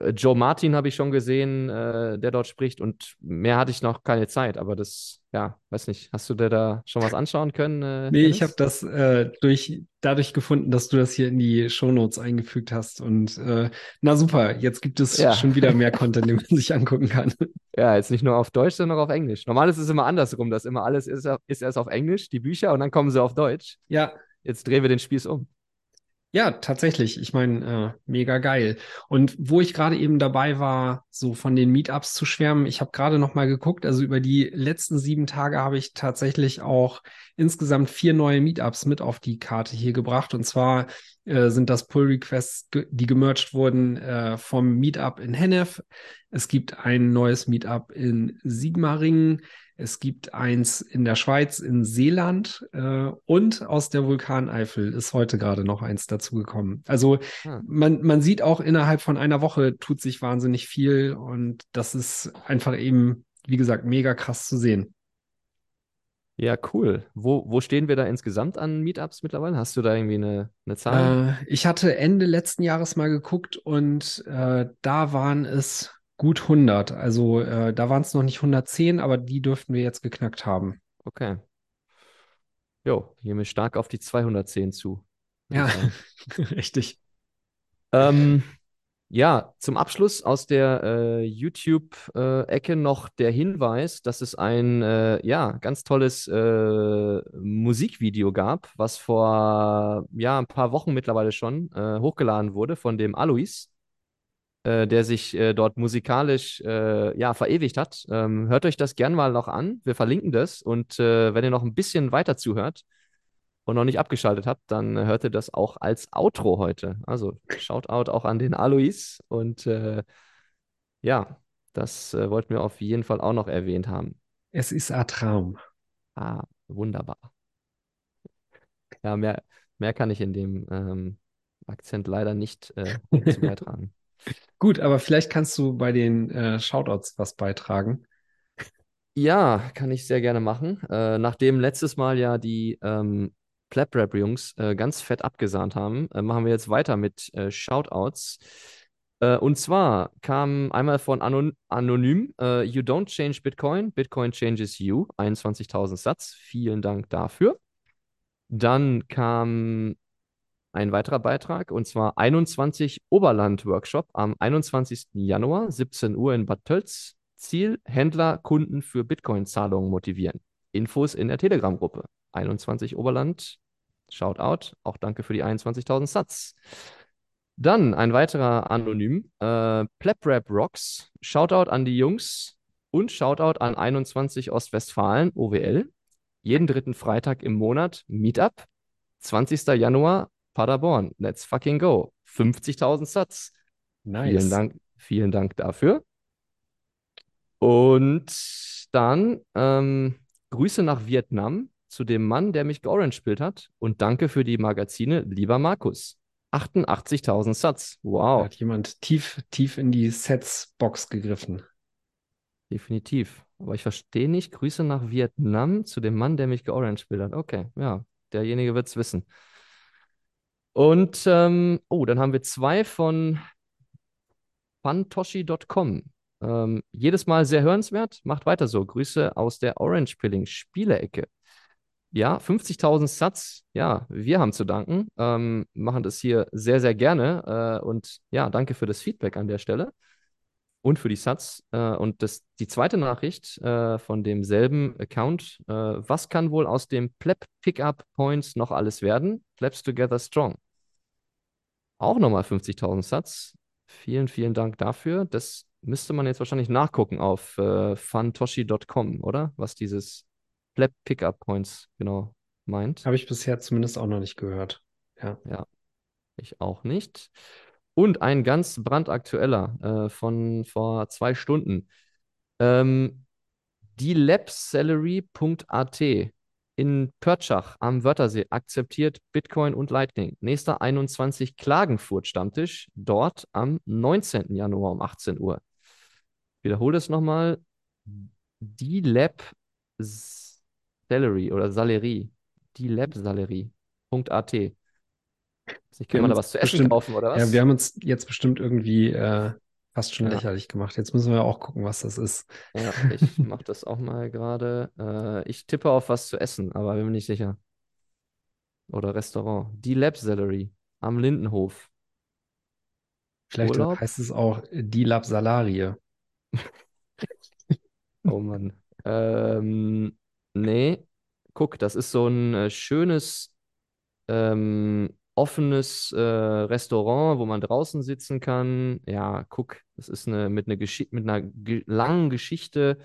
Äh, Joe Martin habe ich schon gesehen, äh, der dort spricht und mehr hatte ich noch keine Zeit, aber das, ja, weiß nicht, hast du dir da schon was anschauen können? Äh, nee, Dennis? ich habe das äh, durch, dadurch gefunden, dass du das hier in die Shownotes eingefügt hast und äh, na super, jetzt gibt es ja. schon wieder mehr (laughs) Content, den man sich angucken kann. Ja, jetzt nicht nur auf Deutsch, sondern auch auf Englisch. Normal ist es immer andersrum, dass immer alles ist, ist erst auf Englisch, die Bücher, und dann kommen sie auf Deutsch. Ja. Jetzt drehen wir den Spieß um. Ja, tatsächlich. Ich meine, äh, mega geil. Und wo ich gerade eben dabei war, so von den Meetups zu schwärmen, ich habe gerade noch mal geguckt, also über die letzten sieben Tage habe ich tatsächlich auch insgesamt vier neue Meetups mit auf die Karte hier gebracht. Und zwar äh, sind das Pull-Requests, die gemerged wurden äh, vom Meetup in Hennef. Es gibt ein neues Meetup in Sigmaringen. Es gibt eins in der Schweiz, in Seeland äh, und aus der Vulkaneifel ist heute gerade noch eins dazugekommen. Also hm. man, man sieht auch innerhalb von einer Woche tut sich wahnsinnig viel und das ist einfach eben, wie gesagt, mega krass zu sehen. Ja, cool. Wo, wo stehen wir da insgesamt an Meetups mittlerweile? Hast du da irgendwie eine, eine Zahl? Äh, ich hatte Ende letzten Jahres mal geguckt und äh, da waren es gut 100. Also äh, da waren es noch nicht 110, aber die dürften wir jetzt geknackt haben. Okay. Jo, gehen wir stark auf die 210 zu. Ja, (laughs) richtig. Ähm, ja, zum Abschluss aus der äh, YouTube-Ecke äh, noch der Hinweis, dass es ein äh, ja, ganz tolles äh, Musikvideo gab, was vor ja, ein paar Wochen mittlerweile schon äh, hochgeladen wurde von dem Alois der sich äh, dort musikalisch äh, ja, verewigt hat. Ähm, hört euch das gern mal noch an. Wir verlinken das. Und äh, wenn ihr noch ein bisschen weiter zuhört und noch nicht abgeschaltet habt, dann hört ihr das auch als Outro heute. Also Shoutout auch an den Alois. Und äh, ja, das äh, wollten wir auf jeden Fall auch noch erwähnt haben. Es ist ein Traum. Ah, wunderbar. Ja, mehr, mehr kann ich in dem ähm, Akzent leider nicht äh, beitragen. Gut, aber vielleicht kannst du bei den äh, Shoutouts was beitragen. Ja, kann ich sehr gerne machen. Äh, nachdem letztes Mal ja die ähm, Plap-Rap-Jungs äh, ganz fett abgesahnt haben, äh, machen wir jetzt weiter mit äh, Shoutouts. Äh, und zwar kam einmal von Anon Anonym, You don't change Bitcoin, Bitcoin changes you, 21.000 Satz. Vielen Dank dafür. Dann kam ein weiterer Beitrag und zwar 21 Oberland-Workshop am 21. Januar, 17 Uhr in Bad Tölz. Ziel: Händler, Kunden für Bitcoin-Zahlungen motivieren. Infos in der Telegram-Gruppe. 21 Oberland. Shoutout. Auch danke für die 21.000 Satz. Dann ein weiterer Anonym. Äh, Pleprap Rocks. Shoutout an die Jungs und Shoutout an 21 Ostwestfalen, OWL. jeden dritten Freitag im Monat Meetup. 20. Januar Paderborn. Let's fucking go. 50.000 Satz. Nice. Vielen Dank, vielen Dank dafür. Und dann ähm, Grüße nach Vietnam zu dem Mann, der mich georange-spielt hat. Und danke für die Magazine, lieber Markus. 88.000 Satz. Wow. Da hat jemand tief, tief in die Sets-Box gegriffen. Definitiv. Aber ich verstehe nicht. Grüße nach Vietnam zu dem Mann, der mich georange-spielt hat. Okay, ja, derjenige wird es wissen. Und, ähm, oh, dann haben wir zwei von fantoshi.com. Ähm, jedes Mal sehr hörenswert. Macht weiter so. Grüße aus der Orange Pilling Spielecke. Ja, 50.000 Satz. Ja, wir haben zu danken. Ähm, machen das hier sehr, sehr gerne. Äh, und ja, danke für das Feedback an der Stelle und für die Satz. Äh, und das, die zweite Nachricht äh, von demselben Account. Äh, was kann wohl aus dem Pleb Pickup Points noch alles werden? Plebs Together Strong. Auch nochmal 50.000 Satz. Vielen, vielen Dank dafür. Das müsste man jetzt wahrscheinlich nachgucken auf äh, fantoshi.com, oder? Was dieses Pleb Pickup Points genau meint. Habe ich bisher zumindest auch noch nicht gehört. Ja. Ja, ich auch nicht. Und ein ganz brandaktueller äh, von vor zwei Stunden. Ähm, die labsalary.at in Pörtschach am Wörthersee akzeptiert Bitcoin und Lightning. Nächster 21 Klagenfurt Stammtisch, dort am 19. Januar um 18 Uhr. Wiederhole es nochmal. Die Lab Salary oder Salerie. Die Lab Salerie.at. Ich kann man da was zu essen bestimmt, kaufen, oder was? Ja, wir haben uns jetzt bestimmt irgendwie äh, fast schon ja. lächerlich gemacht. Jetzt müssen wir auch gucken, was das ist. Ja, ich (laughs) mache das auch mal gerade. Äh, ich tippe auf was zu essen, aber bin mir nicht sicher. Oder Restaurant. Die Lab Salary am Lindenhof. Vielleicht Urlaub? heißt es auch die Lab Salarie. (laughs) oh Mann. Ähm, nee, guck, das ist so ein äh, schönes ähm, offenes äh, Restaurant, wo man draußen sitzen kann. Ja, guck, das ist eine mit, eine Gesch mit einer ge langen Geschichte.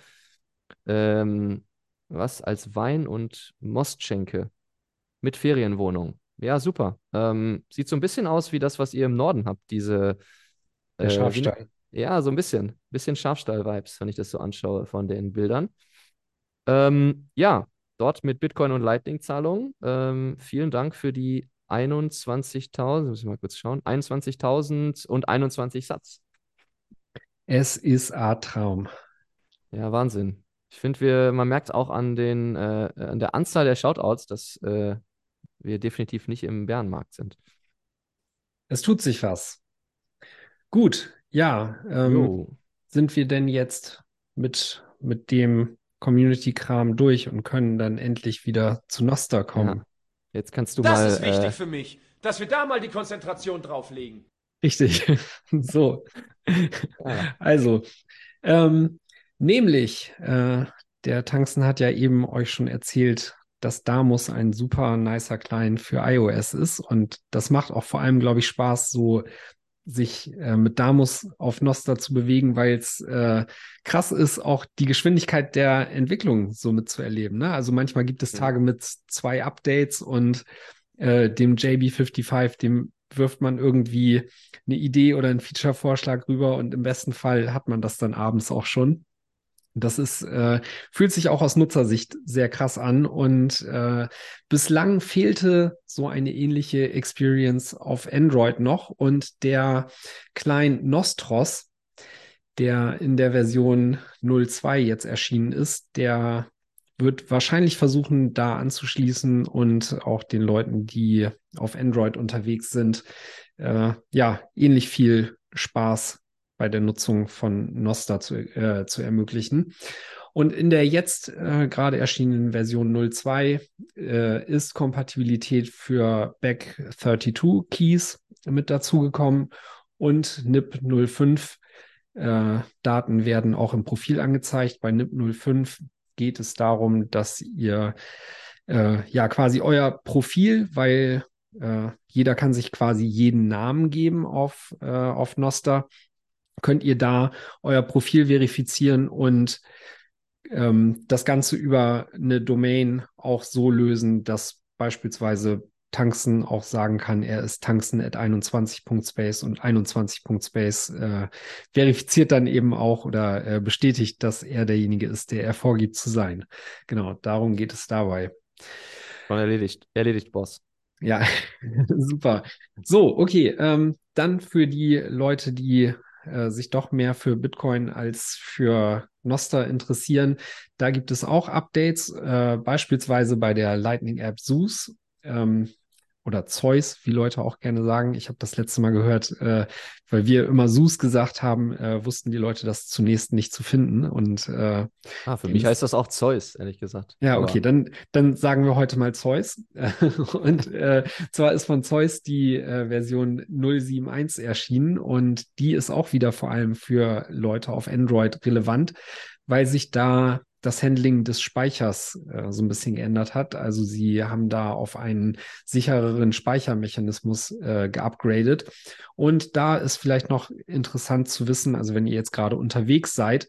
Ähm, was als Wein und Mostschenke mit Ferienwohnung. Ja, super. Ähm, sieht so ein bisschen aus wie das, was ihr im Norden habt, diese äh, Schafstall. Ja, so ein bisschen. Bisschen Schafstall-Vibes, wenn ich das so anschaue von den Bildern. Ähm, ja, dort mit Bitcoin und Lightning-Zahlungen. Ähm, vielen Dank für die 21.000, muss ich mal kurz schauen, 21.000 und 21 Satz. Es ist ein Traum. Ja, Wahnsinn. Ich finde, man merkt auch an, den, äh, an der Anzahl der Shoutouts, dass äh, wir definitiv nicht im Bärenmarkt sind. Es tut sich was. Gut, ja. Ähm, sind wir denn jetzt mit, mit dem Community-Kram durch und können dann endlich wieder zu Noster kommen? Ja. Jetzt kannst du das mal. Das ist wichtig äh, für mich, dass wir da mal die Konzentration drauflegen. Richtig. (laughs) so. Ja. Also, ähm, nämlich, äh, der Tangsten hat ja eben euch schon erzählt, dass Damus ein super nicer Client für iOS ist. Und das macht auch vor allem, glaube ich, Spaß, so sich äh, mit Damus auf Nostra zu bewegen, weil es äh, krass ist, auch die Geschwindigkeit der Entwicklung so mitzuerleben. Ne? Also manchmal gibt es Tage mit zwei Updates und äh, dem JB55, dem wirft man irgendwie eine Idee oder einen Feature-Vorschlag rüber und im besten Fall hat man das dann abends auch schon. Das ist, äh, fühlt sich auch aus Nutzersicht sehr krass an und äh, bislang fehlte so eine ähnliche Experience auf Android noch und der Client Nostros, der in der Version 02 jetzt erschienen ist, der wird wahrscheinlich versuchen, da anzuschließen und auch den Leuten, die auf Android unterwegs sind, äh, ja, ähnlich viel Spaß bei der Nutzung von Nostra zu, äh, zu ermöglichen. Und in der jetzt äh, gerade erschienenen Version 02 äh, ist Kompatibilität für Back32 Keys mit dazugekommen und NIP 05 äh, Daten werden auch im Profil angezeigt. Bei NIP 05 geht es darum, dass ihr äh, ja quasi euer Profil, weil äh, jeder kann sich quasi jeden Namen geben auf, äh, auf Noster, könnt ihr da euer Profil verifizieren und ähm, das Ganze über eine Domain auch so lösen, dass beispielsweise Tangsten auch sagen kann, er ist Tangsten at 21.space und 21.space äh, verifiziert dann eben auch oder äh, bestätigt, dass er derjenige ist, der er vorgibt zu sein. Genau, darum geht es dabei. Schon erledigt, erledigt, Boss. Ja, (laughs) super. So, okay, ähm, dann für die Leute, die äh, sich doch mehr für Bitcoin als für Noster interessieren. Da gibt es auch Updates, äh, beispielsweise bei der Lightning App Zeus. Ähm, oder Zeus, wie Leute auch gerne sagen. Ich habe das letzte Mal gehört, äh, weil wir immer Sus gesagt haben, äh, wussten die Leute das zunächst nicht zu finden. Und äh, ah, für mich heißt das auch Zeus, ehrlich gesagt. Ja, okay, dann, dann sagen wir heute mal Zeus. (laughs) und äh, zwar ist von Zeus die äh, Version 071 erschienen und die ist auch wieder vor allem für Leute auf Android relevant, weil sich da das Handling des Speichers äh, so ein bisschen geändert hat. Also sie haben da auf einen sichereren Speichermechanismus äh, geupgradet. Und da ist vielleicht noch interessant zu wissen, also wenn ihr jetzt gerade unterwegs seid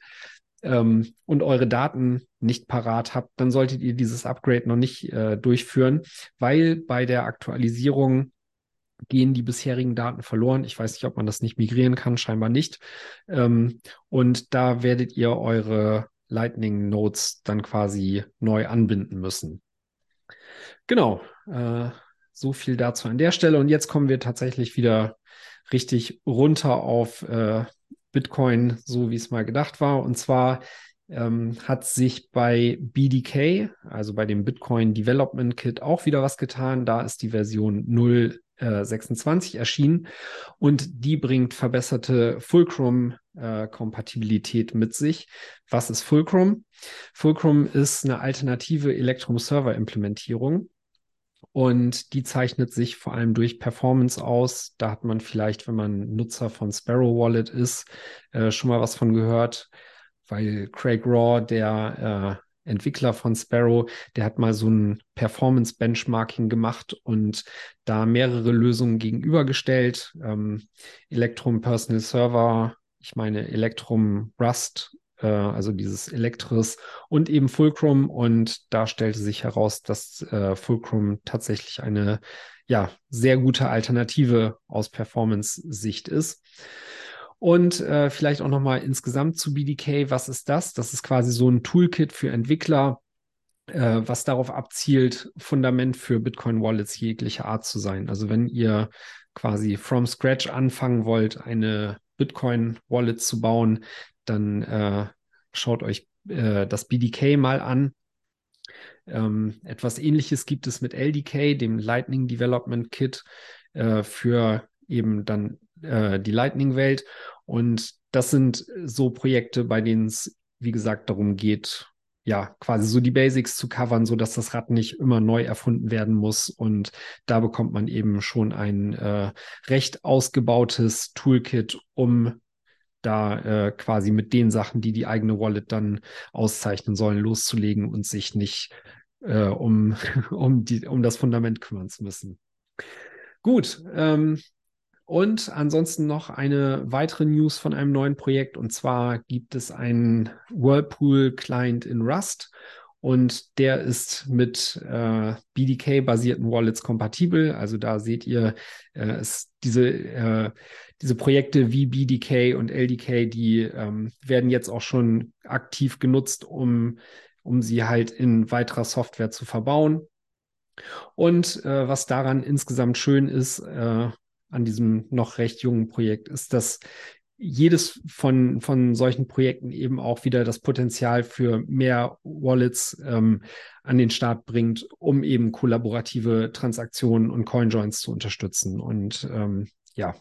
ähm, und eure Daten nicht parat habt, dann solltet ihr dieses Upgrade noch nicht äh, durchführen, weil bei der Aktualisierung gehen die bisherigen Daten verloren. Ich weiß nicht, ob man das nicht migrieren kann, scheinbar nicht. Ähm, und da werdet ihr eure Lightning Nodes dann quasi neu anbinden müssen. Genau, äh, so viel dazu an der Stelle. Und jetzt kommen wir tatsächlich wieder richtig runter auf äh, Bitcoin, so wie es mal gedacht war. Und zwar ähm, hat sich bei BDK, also bei dem Bitcoin Development Kit, auch wieder was getan. Da ist die Version 0 26 äh, erschienen und die bringt verbesserte Fulcrum-Kompatibilität äh, mit sich. Was ist Fulcrum? Fulcrum ist eine alternative Electrum-Server-Implementierung und die zeichnet sich vor allem durch Performance aus. Da hat man vielleicht, wenn man Nutzer von Sparrow Wallet ist, äh, schon mal was von gehört, weil Craig Raw, der äh, Entwickler von Sparrow, der hat mal so ein Performance-Benchmarking gemacht und da mehrere Lösungen gegenübergestellt. Ähm, Electrum Personal Server, ich meine Electrum Rust, äh, also dieses Elektris und eben Fulcrum. Und da stellte sich heraus, dass äh, Fulcrum tatsächlich eine ja, sehr gute Alternative aus Performance-Sicht ist. Und äh, vielleicht auch nochmal insgesamt zu BDK. Was ist das? Das ist quasi so ein Toolkit für Entwickler, äh, was darauf abzielt, Fundament für Bitcoin-Wallets jeglicher Art zu sein. Also wenn ihr quasi from scratch anfangen wollt, eine Bitcoin-Wallet zu bauen, dann äh, schaut euch äh, das BDK mal an. Ähm, etwas ähnliches gibt es mit LDK, dem Lightning Development Kit, äh, für eben dann äh, die Lightning-Welt. Und das sind so Projekte, bei denen es, wie gesagt, darum geht, ja, quasi so die Basics zu covern, so dass das Rad nicht immer neu erfunden werden muss. Und da bekommt man eben schon ein äh, recht ausgebautes Toolkit, um da äh, quasi mit den Sachen, die die eigene Wallet dann auszeichnen sollen, loszulegen und sich nicht äh, um, (laughs) um, die, um das Fundament kümmern zu müssen. Gut, ähm, und ansonsten noch eine weitere News von einem neuen Projekt. Und zwar gibt es einen Whirlpool-Client in Rust. Und der ist mit äh, BDK-basierten Wallets kompatibel. Also da seht ihr, äh, es, diese, äh, diese Projekte wie BDK und LDK, die ähm, werden jetzt auch schon aktiv genutzt, um, um sie halt in weiterer Software zu verbauen. Und äh, was daran insgesamt schön ist, äh, an diesem noch recht jungen Projekt ist, dass jedes von, von solchen Projekten eben auch wieder das Potenzial für mehr Wallets ähm, an den Start bringt, um eben kollaborative Transaktionen und Coinjoins zu unterstützen. Und ähm, ja,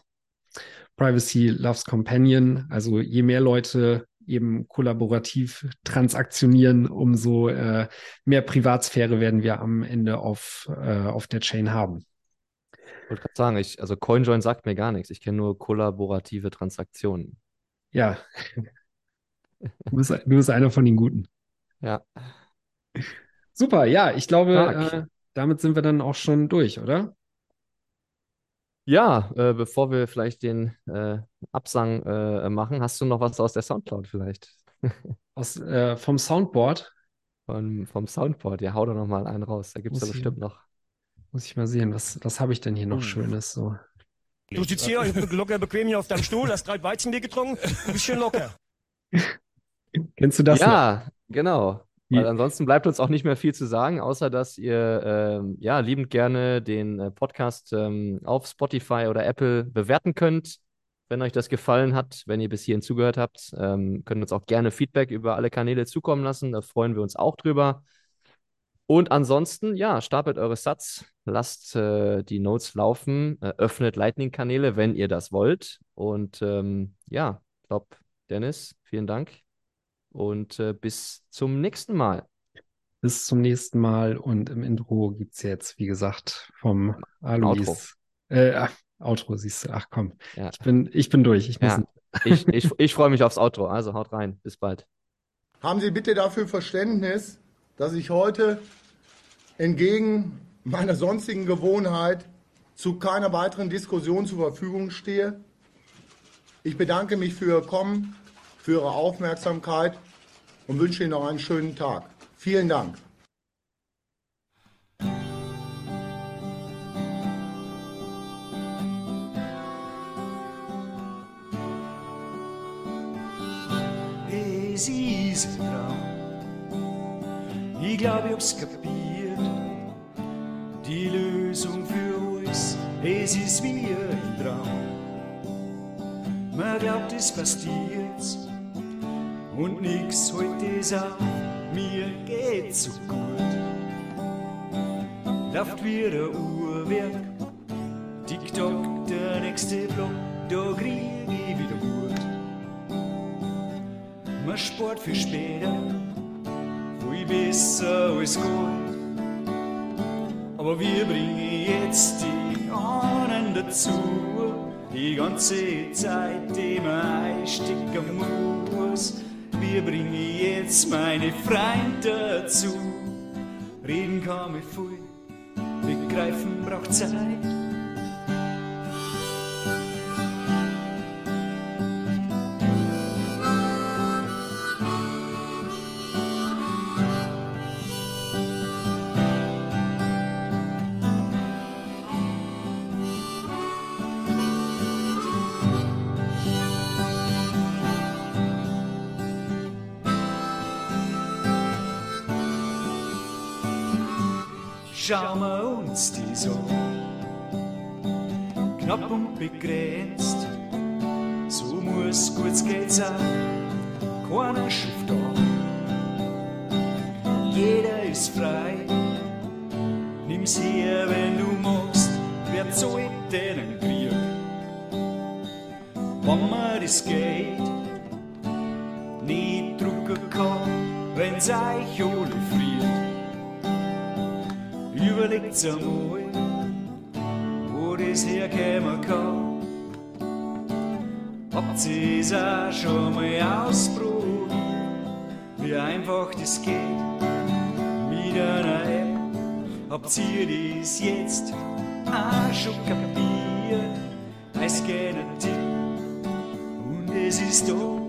Privacy loves Companion. Also je mehr Leute eben kollaborativ transaktionieren, umso äh, mehr Privatsphäre werden wir am Ende auf, äh, auf der Chain haben. Ich wollte gerade sagen, ich, also CoinJoin sagt mir gar nichts. Ich kenne nur kollaborative Transaktionen. Ja. (laughs) Du bist, du bist einer von den Guten. Ja. Super, ja, ich glaube, äh, damit sind wir dann auch schon durch, oder? Ja, äh, bevor wir vielleicht den äh, Absang äh, machen, hast du noch was aus der Soundcloud vielleicht? (laughs) Aus, äh, vom Soundboard? Von, vom Soundboard, ja, hau doch noch mal einen raus. Da gibt es ja bestimmt noch. Muss ich mal sehen, was, was habe ich denn hier noch hm. Schönes so? Du sitzt hier locker bequem hier auf deinem Stuhl, hast drei Weizenbier getrunken, ein bisschen locker. (laughs) Kennst du das? Ja, noch? genau. Weil ansonsten bleibt uns auch nicht mehr viel zu sagen, außer dass ihr ähm, ja liebend gerne den äh, Podcast ähm, auf Spotify oder Apple bewerten könnt. Wenn euch das gefallen hat, wenn ihr bis hierhin zugehört habt, ähm, könnt uns auch gerne Feedback über alle Kanäle zukommen lassen. Da freuen wir uns auch drüber. Und ansonsten, ja, stapelt eure Sats, lasst äh, die Notes laufen, äh, öffnet Lightning-Kanäle, wenn ihr das wollt. Und ähm, ja, ich glaube, Dennis, vielen Dank und äh, bis zum nächsten Mal. Bis zum nächsten Mal und im Intro gibt es jetzt, wie gesagt, vom Alois. Outro. Äh, ach, Outro siehst du. Ach komm, ja. ich, bin, ich bin durch. Ich, ja. ich, ich, ich freue mich aufs Outro. Also haut rein. Bis bald. Haben Sie bitte dafür Verständnis, dass ich heute entgegen meiner sonstigen Gewohnheit zu keiner weiteren Diskussion zur Verfügung stehe. Ich bedanke mich für Ihr Kommen, für Ihre Aufmerksamkeit und wünsche Ihnen noch einen schönen Tag. Vielen Dank. Ein Traum. Ich glaube, ich hab's kapiert. Die Lösung für alles, es ist wie ein Traum. Man glaubt, es passiert und nix heute auf, mir geht's so gut. Läuft wie ein Uhrwerk, TikTok, der nächste Block, da krieg ich wieder Mut. Man Sport für später, viel besser als gut. Aber wir bringen jetzt die anderen dazu, die ganze Zeit, man einstecken muss wir bringen jetzt meine Freunde dazu. Reden kann ich viel, begreifen braucht Zeit. Schauen wir uns die so knapp und begrenzt. So muss kurz geht's auch, keiner schufft da. Jeder ist frei, nimm's her, wenn du magst, wer zahlt den Krieg? Wenn man das Geld nicht drucken kann, wenn's euch alle überlegt's einmal, wo das herkommen kann. Habt ihr es auch schon mal ausprobiert, wie einfach das geht mit einer App? Habt ihr das jetzt auch schon kapiert? Es geht ein Tipp und es ist da.